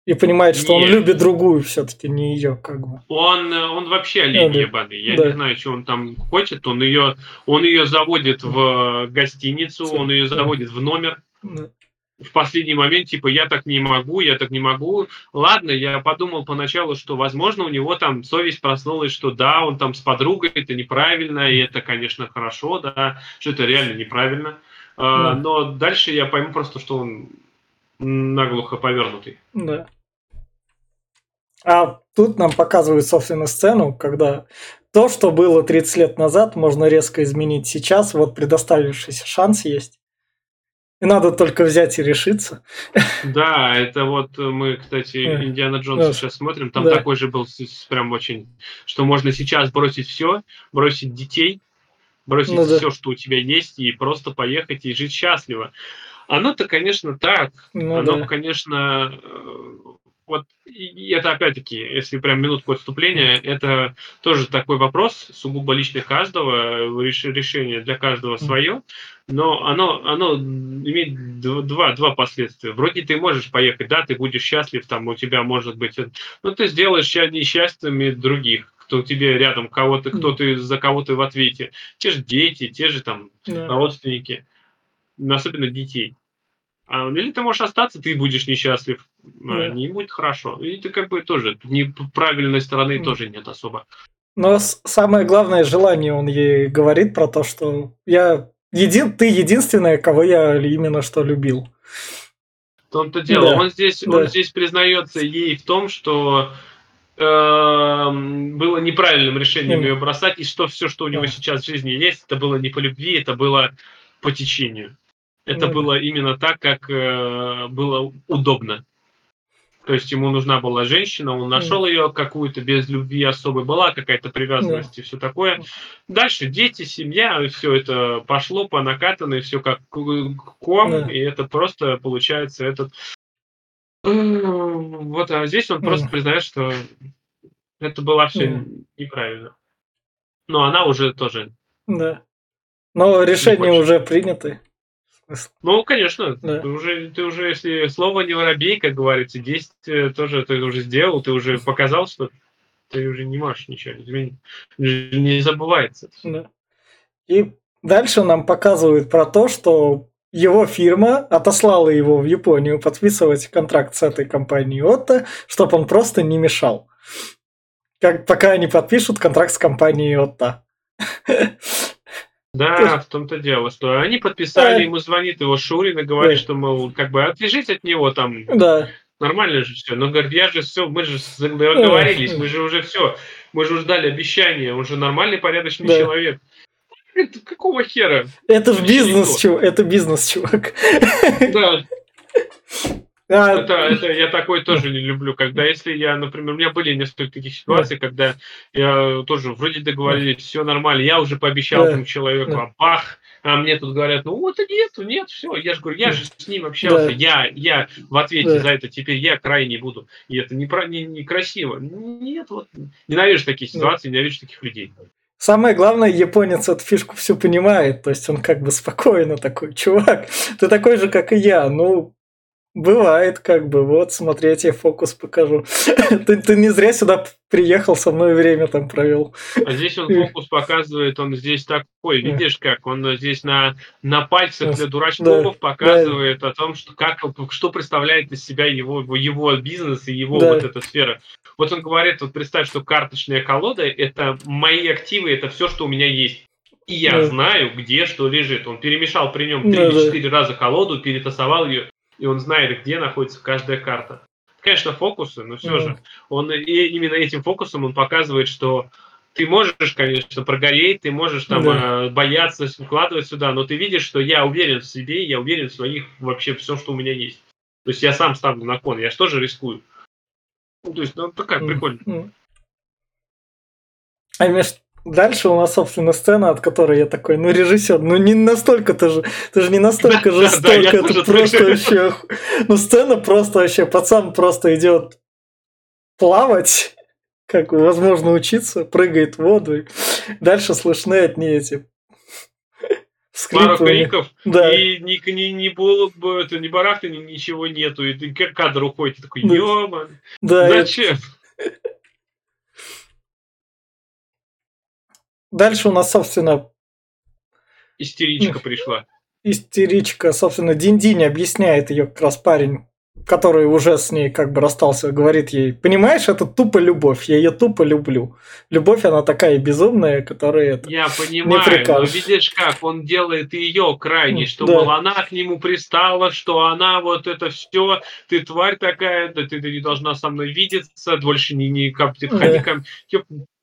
[SPEAKER 1] И понимает, что Нет. он любит другую все-таки, не ее, как бы.
[SPEAKER 2] Он, он вообще олень да, ебаный. Я да. не знаю, что он там хочет. Он ее, он ее заводит в гостиницу, он ее заводит в номер. Да. В последний момент, типа, я так не могу, я так не могу. Ладно, я подумал поначалу, что, возможно, у него там совесть проснулась, что да, он там с подругой, это неправильно, и это, конечно, хорошо, да, что это реально неправильно. А, да. Но дальше я пойму просто, что он наглухо повернутый.
[SPEAKER 1] Да. А тут нам показывают, собственно, сцену, когда то, что было 30 лет назад, можно резко изменить сейчас. Вот предоставившийся шанс есть. И надо только взять и решиться.
[SPEAKER 2] Да, это вот мы, кстати, Индиана Джонса сейчас смотрим, там такой же был прям очень, что можно сейчас бросить все, бросить детей, бросить ну, все, что у тебя есть, и просто поехать и жить счастливо. Оно-то, конечно, так. Ну, оно, да. конечно, э, вот и это опять-таки, если прям минутку отступления, это тоже такой вопрос, сугубо личный каждого, решение для каждого свое, но оно, оно имеет два, два последствия. Вроде ты можешь поехать, да, ты будешь счастлив, там у тебя может быть, но ты сделаешь несчастными других, кто тебе рядом, кого ты, кто ты, за кого ты в ответе. Те же дети, те же там родственники, особенно детей. А, или ты можешь остаться, ты будешь несчастлив, а, не будет хорошо. И ты как бы тоже, не правильной стороны тоже нет особо.
[SPEAKER 1] Но самое главное желание он ей говорит про то, что я един, ты единственная, кого я именно что любил.
[SPEAKER 2] В том-то дело. Да. Он здесь, да. он здесь признается ей в том, что было неправильным решением ее бросать, и что все, что у него сейчас в жизни есть, это было не по любви, это было по течению. Это mm. было именно так, как э, было удобно. То есть ему нужна была женщина, он нашел mm. ее какую-то без любви особой, была какая-то привязанность mm. и все такое. Дальше дети, семья, все это пошло по накатанной, все как ком, mm. и это просто получается этот... Вот, а здесь он просто признает, что это было mm. неправильно. Но она уже тоже...
[SPEAKER 1] Да. Но решение уже принято.
[SPEAKER 2] Ну, конечно, да. ты, уже, ты уже, если слово не воробей, как говорится, действие тоже ты уже сделал, ты уже показал, что ты уже не можешь ничего изменить. Не забывается.
[SPEAKER 1] Да. И дальше нам показывают про то, что его фирма отослала его в Японию подписывать контракт с этой компанией Отто, чтобы он просто не мешал. Как, пока они подпишут контракт с компанией Отто.
[SPEAKER 2] Да, в том-то дело, что они подписали, ему звонит его Шурин и говорит, что, мол, как бы отвяжись от него там.
[SPEAKER 1] Да.
[SPEAKER 2] Нормально же все. Но говорит, я же все, мы же договорились, мы же уже все, мы же ждали обещания, он же нормальный, порядочный человек. Это какого хера?
[SPEAKER 1] Это же бизнес, чувак. Это бизнес, чувак.
[SPEAKER 2] Да. *laughs* А... Это, это я такой тоже не люблю, когда если я, например, у меня были несколько таких ситуаций, да. когда я тоже вроде договорились, все нормально, я уже пообещал да. этому человеку, да. а бах, а мне тут говорят, ну вот и нет, нет, все, я же говорю, я же с ним общался, да. я, я в ответе да. за это теперь я крайне буду, и это не, про, не, не красиво. Нет, вот ненавижу такие ситуации, да. ненавижу таких людей.
[SPEAKER 1] Самое главное, японец эту фишку всю понимает, то есть он как бы спокойно такой, чувак, ты такой же, как и я, ну, Бывает, как бы, вот, смотри, я тебе фокус покажу. *laughs* ты, ты не зря сюда приехал, со мной время там провел.
[SPEAKER 2] А здесь он фокус показывает, он здесь такой, видишь, как он здесь на, на пальцах для дурачков да, показывает да. о том, что, как, что представляет из себя его, его бизнес и его да. вот эта сфера. Вот он говорит, вот представь, что карточная колода – это мои активы, это все, что у меня есть. И я да. знаю, где что лежит. Он перемешал при нем 3-4 да, да. раза колоду, перетасовал ее и он знает, где находится каждая карта. Конечно, фокусы, но все mm-hmm. же. Он и именно этим фокусом он показывает, что ты можешь, конечно, прогореть, ты можешь там да. бояться вкладывать сюда, но ты видишь, что я уверен в себе, я уверен в своих вообще все, что у меня есть. То есть я сам ставлю на кон, я же тоже рискую. Ну, то есть, ну, такая. Mm-hmm.
[SPEAKER 1] А между Дальше у нас, собственно, сцена, от которой я такой, ну, режиссер, ну, не настолько ты же, ты же не настолько *laughs* жестоко, это просто вообще, ну, сцена просто вообще, пацан просто идет плавать, как возможно учиться, прыгает в воду, и дальше слышны от нее эти
[SPEAKER 2] Пару криков, да. и не, не, не было бы, это не барахта, ничего нету, и кадр уходит, такой, ёбан, да, зачем? Это...
[SPEAKER 1] Дальше у нас, собственно...
[SPEAKER 2] Истеричка пришла.
[SPEAKER 1] Истеричка, собственно, Динь-Динь объясняет ее как раз парень, который уже с ней как бы расстался, говорит ей, понимаешь, это тупо любовь, я ее тупо люблю. Любовь, она такая безумная, которая это
[SPEAKER 2] Я понимаю, но видишь как, он делает ее крайне, что, да. мол, она к нему пристала, что она вот это все, ты тварь такая, да ты, ты не должна со мной видеться, больше не, не как, ты, да. ко мне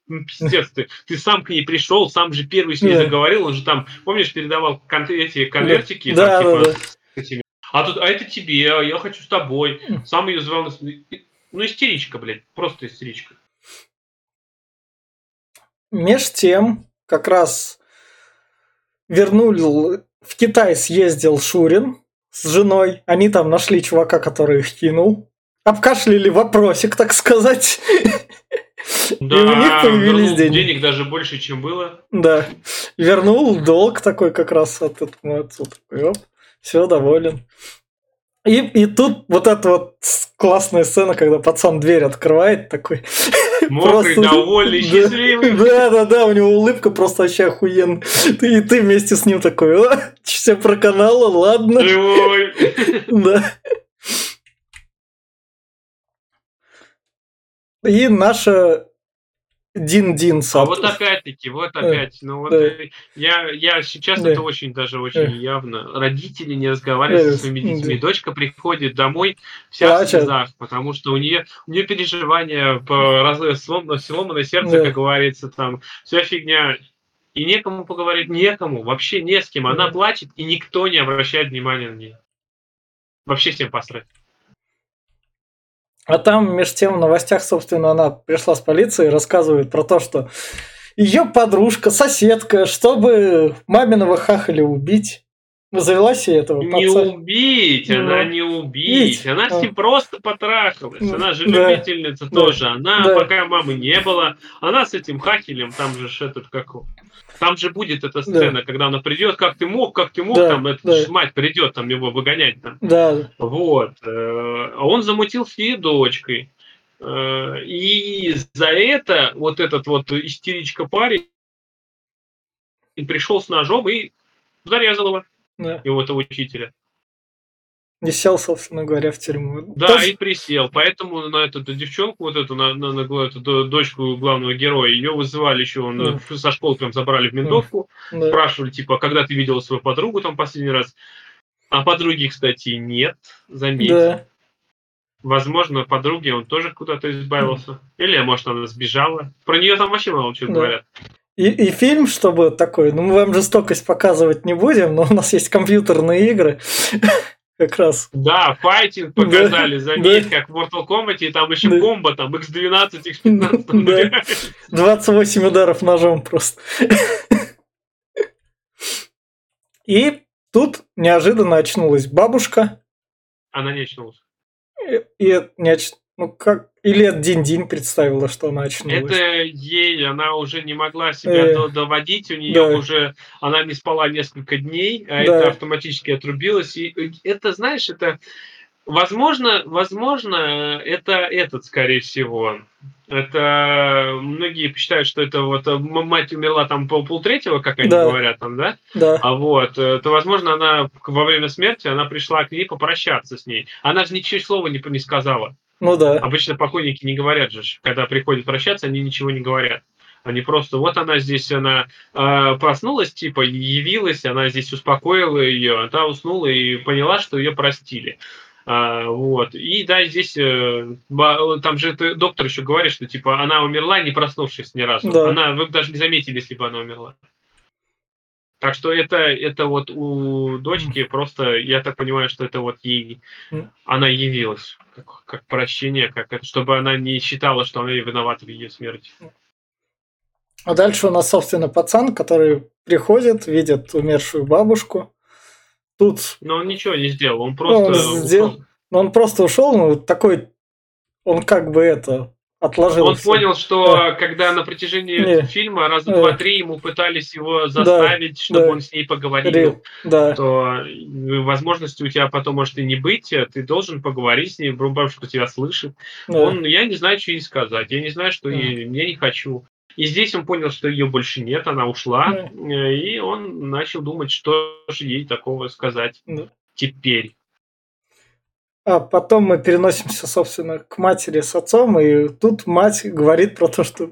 [SPEAKER 2] ну, пиздец, ты, ты сам к ней пришел, сам же первый с ней заговорил, он же там, помнишь, передавал кон- эти конвертики,
[SPEAKER 1] да,
[SPEAKER 2] там,
[SPEAKER 1] да,
[SPEAKER 2] типа,
[SPEAKER 1] да.
[SPEAKER 2] А тут, а это тебе, а я хочу с тобой. Сам ее звал. Ну, истеричка, блядь, просто истеричка.
[SPEAKER 1] Меж тем, как раз вернули в Китай съездил Шурин с женой. Они там нашли чувака, который их кинул. Обкашляли вопросик, так сказать. *laughs*
[SPEAKER 2] Да, и у них появились деньги. Денег даже больше, чем было.
[SPEAKER 1] Да. Вернул долг такой как раз от этому отцу. Такой, оп, все, доволен. И, и тут вот эта вот классная сцена, когда пацан дверь открывает, такой... *laughs*
[SPEAKER 2] Мокрый, просто... довольный, счастливый.
[SPEAKER 1] Да, да, да, у него улыбка просто вообще охуенная. И ты вместе с ним такой, о, все проканало, ладно.
[SPEAKER 2] Живой. *laughs*
[SPEAKER 1] Да. И наша Дин Дин
[SPEAKER 2] А вот опять-таки, вот опять, ну вот да. я, я сейчас да. это очень даже очень да. явно. Родители не разговаривают да. со своими детьми. Да. Дочка приходит домой вся да, в слезах, потому что у нее, у нее переживания по раз, слом, сломанное сердце, да. как говорится, там вся фигня. И некому поговорить, некому, вообще не с кем. Она да. плачет, и никто не обращает внимания на нее. Вообще всем посрать.
[SPEAKER 1] А там, между тем, в новостях, собственно, она пришла с полицией и рассказывает про то, что ее подружка, соседка, чтобы маминого хахали убить, завела себе этого
[SPEAKER 2] Не паца. убить, ну, она не убить. Бить. Она с ним а. просто потрахалась. Она же да. любительница да. тоже. Она, да. пока мамы не было, она с этим хахелем, там же этот как там же будет эта сцена, да. когда она придет, как ты мог, как ты мог, да, там эта да. мать придет там его выгонять там.
[SPEAKER 1] Да.
[SPEAKER 2] Вот. Э, а он замутил с ней дочкой. Э, и за это вот этот вот истеричка парень пришел с ножом и зарезал его. Да. Его этого учителя.
[SPEAKER 1] Не сел, собственно говоря, в тюрьму.
[SPEAKER 2] Да, Тоже... и присел. Поэтому на эту, эту девчонку, вот эту, на, на, на эту дочку главного героя, ее вызывали еще, он, да. со школы прям забрали в ментовку, да. спрашивали, типа, когда ты видела свою подругу там последний раз. А подруги, кстати, нет, заметь. Да. Возможно, подруги он тоже куда-то избавился. Или, может, она сбежала. Про нее там вообще мало чего да. говорят.
[SPEAKER 1] И, и фильм, чтобы такой, ну мы вам жестокость показывать не будем, но у нас есть компьютерные игры. Как раз.
[SPEAKER 2] Да, файтинг показали, да, заметь, да. как в Mortal Kombat, и там еще да. бомба, там X12, X15.
[SPEAKER 1] Да. 28 ударов ножом просто. И тут неожиданно очнулась бабушка.
[SPEAKER 2] Она не очнулась.
[SPEAKER 1] И, и не оч... Ну как, или это Дин-Дин представила, что она очнулась?
[SPEAKER 2] Это ей, она уже не могла себя э, доводить, у нее да. уже, она не спала несколько дней, а да. это автоматически отрубилось. И это, знаешь, это, возможно, возможно, это этот, скорее всего. Это многие считают, что это вот мать умерла там пол полтретьего, как они да. говорят там, да?
[SPEAKER 1] Да.
[SPEAKER 2] А вот, э, то, возможно, она во время смерти, она пришла к ней попрощаться с ней. Она же ничего слова не, не сказала.
[SPEAKER 1] Ну да.
[SPEAKER 2] Обычно покойники не говорят же, когда приходят прощаться, они ничего не говорят. Они просто, вот она здесь, она э, проснулась, типа, явилась, она здесь успокоила ее, а та уснула и поняла, что ее простили. А, вот. И да, здесь э, там же ты, доктор еще говорит, что типа она умерла, не проснувшись ни разу. Да. Она, вы бы даже не заметили, если бы она умерла. Так что это, это вот у дочки просто, я так понимаю, что это вот ей, она явилась как, как прощение, как чтобы она не считала, что она виновата в ее смерти.
[SPEAKER 1] А дальше у нас, собственно, пацан, который приходит, видит умершую бабушку. Тут...
[SPEAKER 2] Но он ничего не сделал, он просто...
[SPEAKER 1] Он, сделал... он просто ушел, ну, такой... Он как бы это отложил.
[SPEAKER 2] Он понял, что да. когда на протяжении не. фильма раза да. два-три ему пытались его заставить, да. чтобы да. он с ней поговорил, да. то возможности у тебя потом может и не быть, а ты должен поговорить с ней, бабушка тебя слышит. Да. Он, я не знаю, что ей сказать, я не знаю, что да. ей, я не хочу. И здесь он понял, что ее больше нет, она ушла, да. и он начал думать, что же ей такого сказать да. теперь.
[SPEAKER 1] А потом мы переносимся, собственно, к матери с отцом, и тут мать говорит про то, что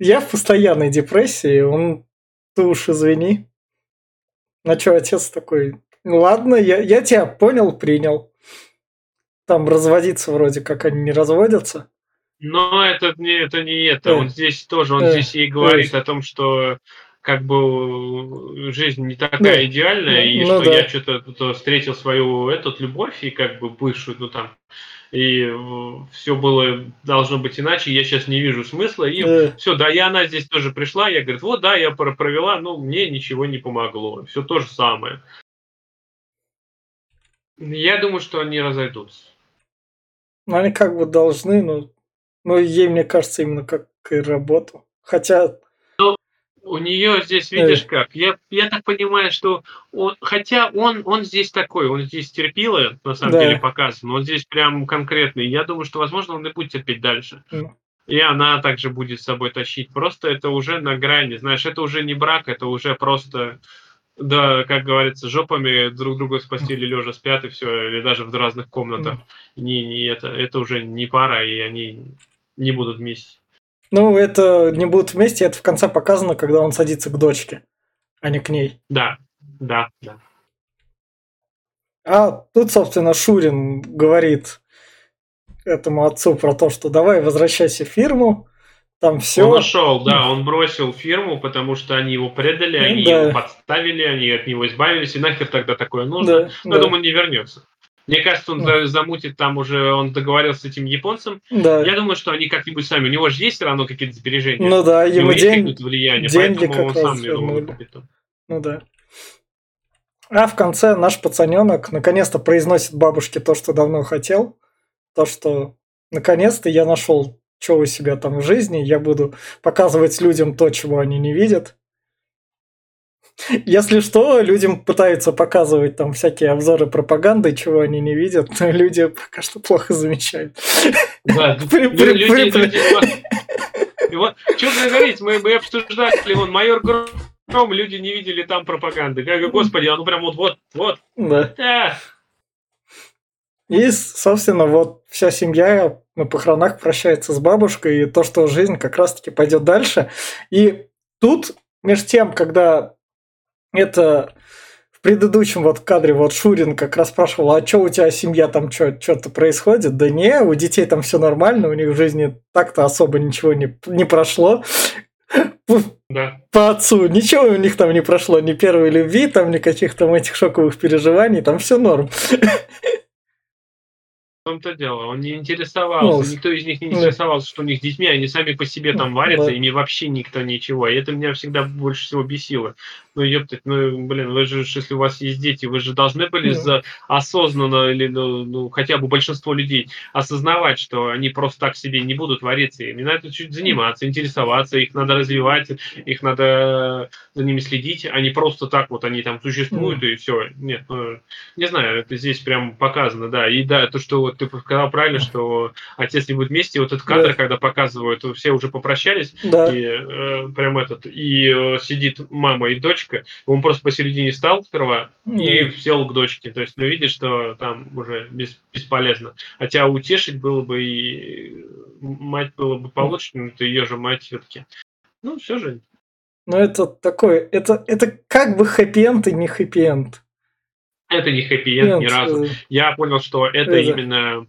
[SPEAKER 1] я в постоянной депрессии, он, ты уж извини. На что отец такой, ну ладно, я, я тебя понял, принял. Там разводиться вроде как они не разводятся.
[SPEAKER 2] Но это не это не это. Он здесь тоже, он здесь ей говорит о том, что как бы жизнь не такая
[SPEAKER 1] Да.
[SPEAKER 2] идеальная, и
[SPEAKER 1] Ну
[SPEAKER 2] что
[SPEAKER 1] да.
[SPEAKER 2] я что-то встретил свою эту любовь и как бы бывшую, ну там, и все было должно быть иначе, я сейчас не вижу смысла, и
[SPEAKER 1] Да.
[SPEAKER 2] все, да, и она здесь тоже пришла, я говорю, вот, да, я про- провела, ну, мне ничего не помогло, все то же самое. Я думаю, что они разойдутся.
[SPEAKER 1] Ну, они как бы должны, но, но ей, мне кажется, именно как и работу. Хотя,
[SPEAKER 2] У нее здесь, видишь как, я, я так понимаю, что он, хотя он, он здесь такой, он здесь терпила, на самом
[SPEAKER 1] Да.
[SPEAKER 2] деле показан, он здесь прям конкретный. Я думаю, что, возможно, он и будет терпеть дальше.
[SPEAKER 1] ну,
[SPEAKER 2] И она также будет с собой тащить. Просто это уже на грани, знаешь, это уже не брак, это уже просто, да, как говорится, жопами друг друга с постели лежа спят и все, или даже в разных комнатах. Не, не это, это уже не пара, и они не будут вместе.
[SPEAKER 1] Ну, это не будут вместе, это в конце показано, когда он садится к дочке, а не к ней.
[SPEAKER 2] Да, да, да.
[SPEAKER 1] А тут, собственно, Шурин говорит этому отцу про то, что давай возвращайся в фирму, там все.
[SPEAKER 2] Он ушел, да, он бросил фирму, потому что они его предали, они
[SPEAKER 1] Да.
[SPEAKER 2] его подставили, они от него избавились, и нахер тогда такое нужно.
[SPEAKER 1] Да,
[SPEAKER 2] Но я
[SPEAKER 1] да,
[SPEAKER 2] думаю, он не вернется. Мне кажется, он
[SPEAKER 1] Да.
[SPEAKER 2] за- замутит там уже, он договорился с этим японцем.
[SPEAKER 1] да.
[SPEAKER 2] Я думаю, что они как-нибудь сами, у него же есть все равно какие-то сбережения.
[SPEAKER 1] Ну да, ему день,
[SPEAKER 2] влияние,
[SPEAKER 1] деньги
[SPEAKER 2] поэтому он
[SPEAKER 1] как раз
[SPEAKER 2] сам, думаю,
[SPEAKER 1] вернули. Ну да. А в конце наш пацаненок наконец-то произносит бабушке то, что давно хотел. То, что наконец-то я нашел, что у себя там в жизни. Я буду показывать людям то, чего они не видят. Если что, людям пытаются показывать там всякие обзоры пропаганды, чего они не видят, но люди пока что плохо замечают.
[SPEAKER 2] Да, *laughs* что говорить, мы, обсуждали, вон, майор Гром, люди не видели там пропаганды. Как, господи, ну прям вот, вот, вот,
[SPEAKER 1] да. И, собственно, вот вся семья на похоронах прощается с бабушкой, и то, что жизнь как раз-таки пойдет дальше. И тут, между тем, когда это в предыдущем вот кадре вот Шурин как раз спрашивал, а что у тебя семья там что-то происходит? Да не, у детей там все нормально, у них в жизни так-то особо ничего не, не прошло.
[SPEAKER 2] Да.
[SPEAKER 1] По отцу ничего у них там не прошло, ни первой любви, там никаких там этих шоковых переживаний, там все норм.
[SPEAKER 2] В том-то дело, он не интересовался,
[SPEAKER 1] Ну,
[SPEAKER 2] никто из них не
[SPEAKER 1] да.
[SPEAKER 2] интересовался, что у них с детьми, они сами по себе там варятся,
[SPEAKER 1] Да.
[SPEAKER 2] ими вообще никто ничего. И это меня всегда больше всего бесило. Ну, ёптать, ну, блин, вы же, если у вас есть дети, вы же должны были
[SPEAKER 1] Ну.
[SPEAKER 2] за осознанно, или, ну, ну, хотя бы большинство людей, осознавать, что они просто так себе не будут вариться. Ими надо чуть заниматься, интересоваться, их надо развивать, их надо за ними следить, а не просто так вот они там существуют и все. Нет, ну, не знаю, это здесь прям показано, да. И да, то, что вот ты сказал правильно, что отец не будет вместе, вот этот кадр,
[SPEAKER 1] Да.
[SPEAKER 2] когда показывают, все уже попрощались,
[SPEAKER 1] Да.
[SPEAKER 2] и э, прям этот, и э, сидит мама и дочка, он просто посередине стал сперва и сел к дочке. То есть, ну, видишь, что там уже бес- бесполезно. Хотя утешить было бы и мать было бы получше, но это ее же мать все-таки. Ну, все же.
[SPEAKER 1] Ну, это такое, это, это как бы хэппи-энд и не хэппи-энд.
[SPEAKER 2] Это не хэппи-энд ни разу.
[SPEAKER 1] э,
[SPEAKER 2] Я понял, что это
[SPEAKER 1] Это-
[SPEAKER 2] именно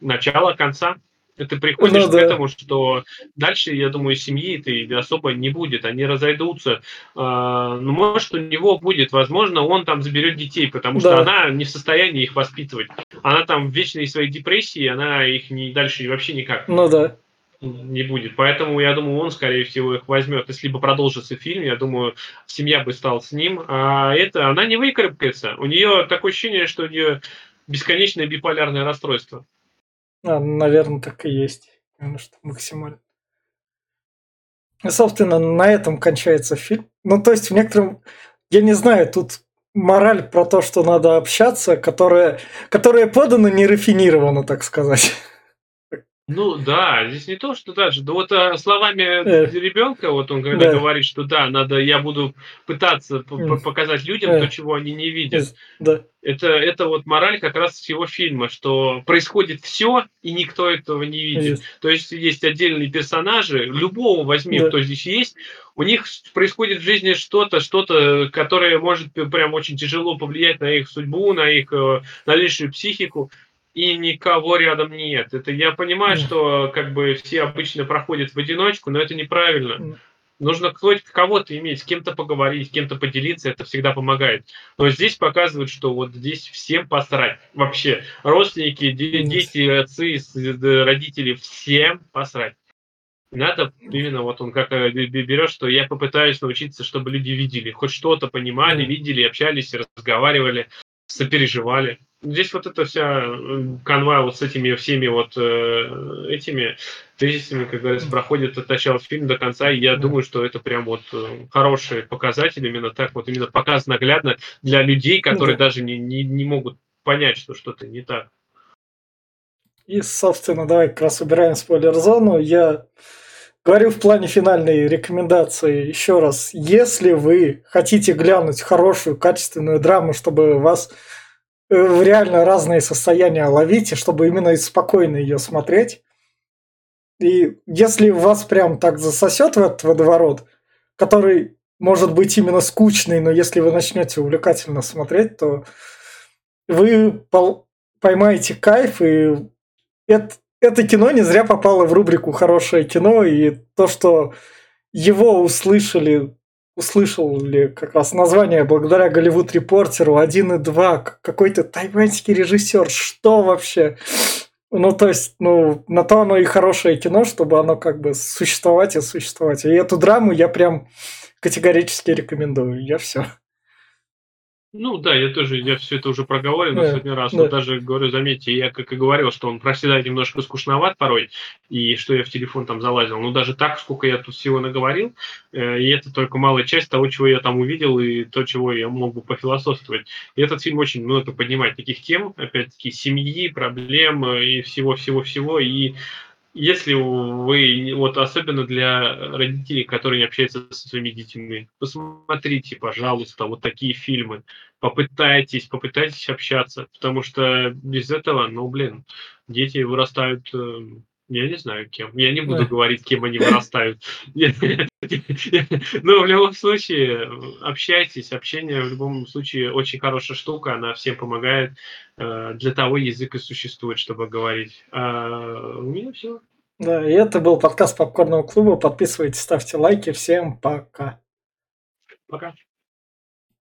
[SPEAKER 2] начало конца. Ты приходишь
[SPEAKER 1] Ну
[SPEAKER 2] к
[SPEAKER 1] да.
[SPEAKER 2] этому, что дальше, я думаю, семьи-то и особо не будет, они разойдутся. А, Ну, может, у него будет, возможно, он там заберет детей, потому что
[SPEAKER 1] Да.
[SPEAKER 2] она не в состоянии их воспитывать. Она там в вечной своей депрессии, она их не дальше вообще никак
[SPEAKER 1] Ну да.
[SPEAKER 2] не будет. Поэтому я думаю, он, скорее всего, их возьмет. Если бы продолжился фильм, я думаю, семья бы стала с ним. А это, она не выкарабкается. У нее такое ощущение, что у нее бесконечное биполярное расстройство.
[SPEAKER 1] А, наверное, так и есть. Потому что максимально. И, собственно, на этом кончается фильм. Ну, то есть, в некотором... Я не знаю, тут мораль про то, что надо общаться, которая, которая подана нерафинированно, так сказать. *laughs*
[SPEAKER 2] Ну да, здесь не то, что даже, да вот а, словами
[SPEAKER 1] Э.
[SPEAKER 2] ребенка, вот он когда
[SPEAKER 1] Да.
[SPEAKER 2] говорит, что да, надо, я буду пытаться показать людям
[SPEAKER 1] Э.
[SPEAKER 2] то, чего они не видят.
[SPEAKER 1] Да.
[SPEAKER 2] Это, это вот мораль как раз всего фильма, что происходит все, и никто этого не видит.
[SPEAKER 1] Есть.
[SPEAKER 2] То есть есть отдельные персонажи, любого возьми,
[SPEAKER 1] Да.
[SPEAKER 2] кто здесь есть, у них происходит в жизни что-то, что-то, которое может прям очень тяжело повлиять на их судьбу, на их э, дальнейшую психику, и никого рядом нет. Это я понимаю, что как бы все обычно проходят в одиночку, но это неправильно. Нужно кого-то иметь, с кем-то поговорить, с кем-то поделиться, это всегда помогает. Но здесь показывают, что вот здесь всем посрать. Вообще, родственники, дети, отцы, родители, всем посрать. Надо именно вот он как э, берешь, что я попытаюсь научиться, чтобы люди видели, хоть что-то понимали, видели, общались, разговаривали, сопереживали. Здесь вот эта вся э, канва вот с этими всеми вот э, этими тезисами, как говорится, проходит от начала фильма до конца, и я думаю, что это прям вот э, хороший показатель, именно так вот, именно показ наглядно для людей, которые даже не, не, не могут понять, что что-то не так.
[SPEAKER 1] И, собственно, давай как раз убираем спойлер-зону. Я говорю в плане финальной рекомендации еще раз. Если вы хотите глянуть хорошую, качественную драму, чтобы вас в реально разные состояния ловить, и чтобы именно спокойно ее смотреть, и если вас прям так засосет в этот водоворот, который может быть именно скучный, но если вы начнете увлекательно смотреть, то вы поймаете кайф, и это, это кино не зря попало в рубрику «Хорошее кино», и то, что его услышали, услышал ли как раз название благодаря Голливуд Репортеру 1 и 2, какой-то тайваньский режиссер, что вообще? Ну, то есть, ну, на то оно и хорошее кино, чтобы оно как бы существовать и существовать. И эту драму я прям категорически рекомендую. Я все.
[SPEAKER 2] Ну да, я тоже, я все это уже проговорил да, сотни раз, да. но даже, говорю, заметьте, я как и говорил, что он проседает немножко скучноват порой, и что я в телефон там залазил, но даже так, сколько я тут всего наговорил, э, и это только малая часть того, чего я там увидел, и то, чего я мог бы пофилософствовать. И этот фильм очень много поднимает таких тем, опять-таки, семьи, проблем э, и всего-всего-всего, и если вы, вот особенно для родителей, которые не общаются со своими детьми, посмотрите, пожалуйста, вот такие фильмы. Попытайтесь, попытайтесь общаться, потому что без этого, ну, блин, дети вырастают э, я не знаю, кем. Я не буду говорить, кем они вырастают. Но в любом случае, общайтесь. Общение в любом случае очень хорошая штука. Она всем помогает. Э, для того язык и существует, чтобы говорить. А у меня все.
[SPEAKER 1] Да, и это был подкаст Попкорного клуба. Подписывайтесь, ставьте лайки. Всем пока.
[SPEAKER 2] Пока.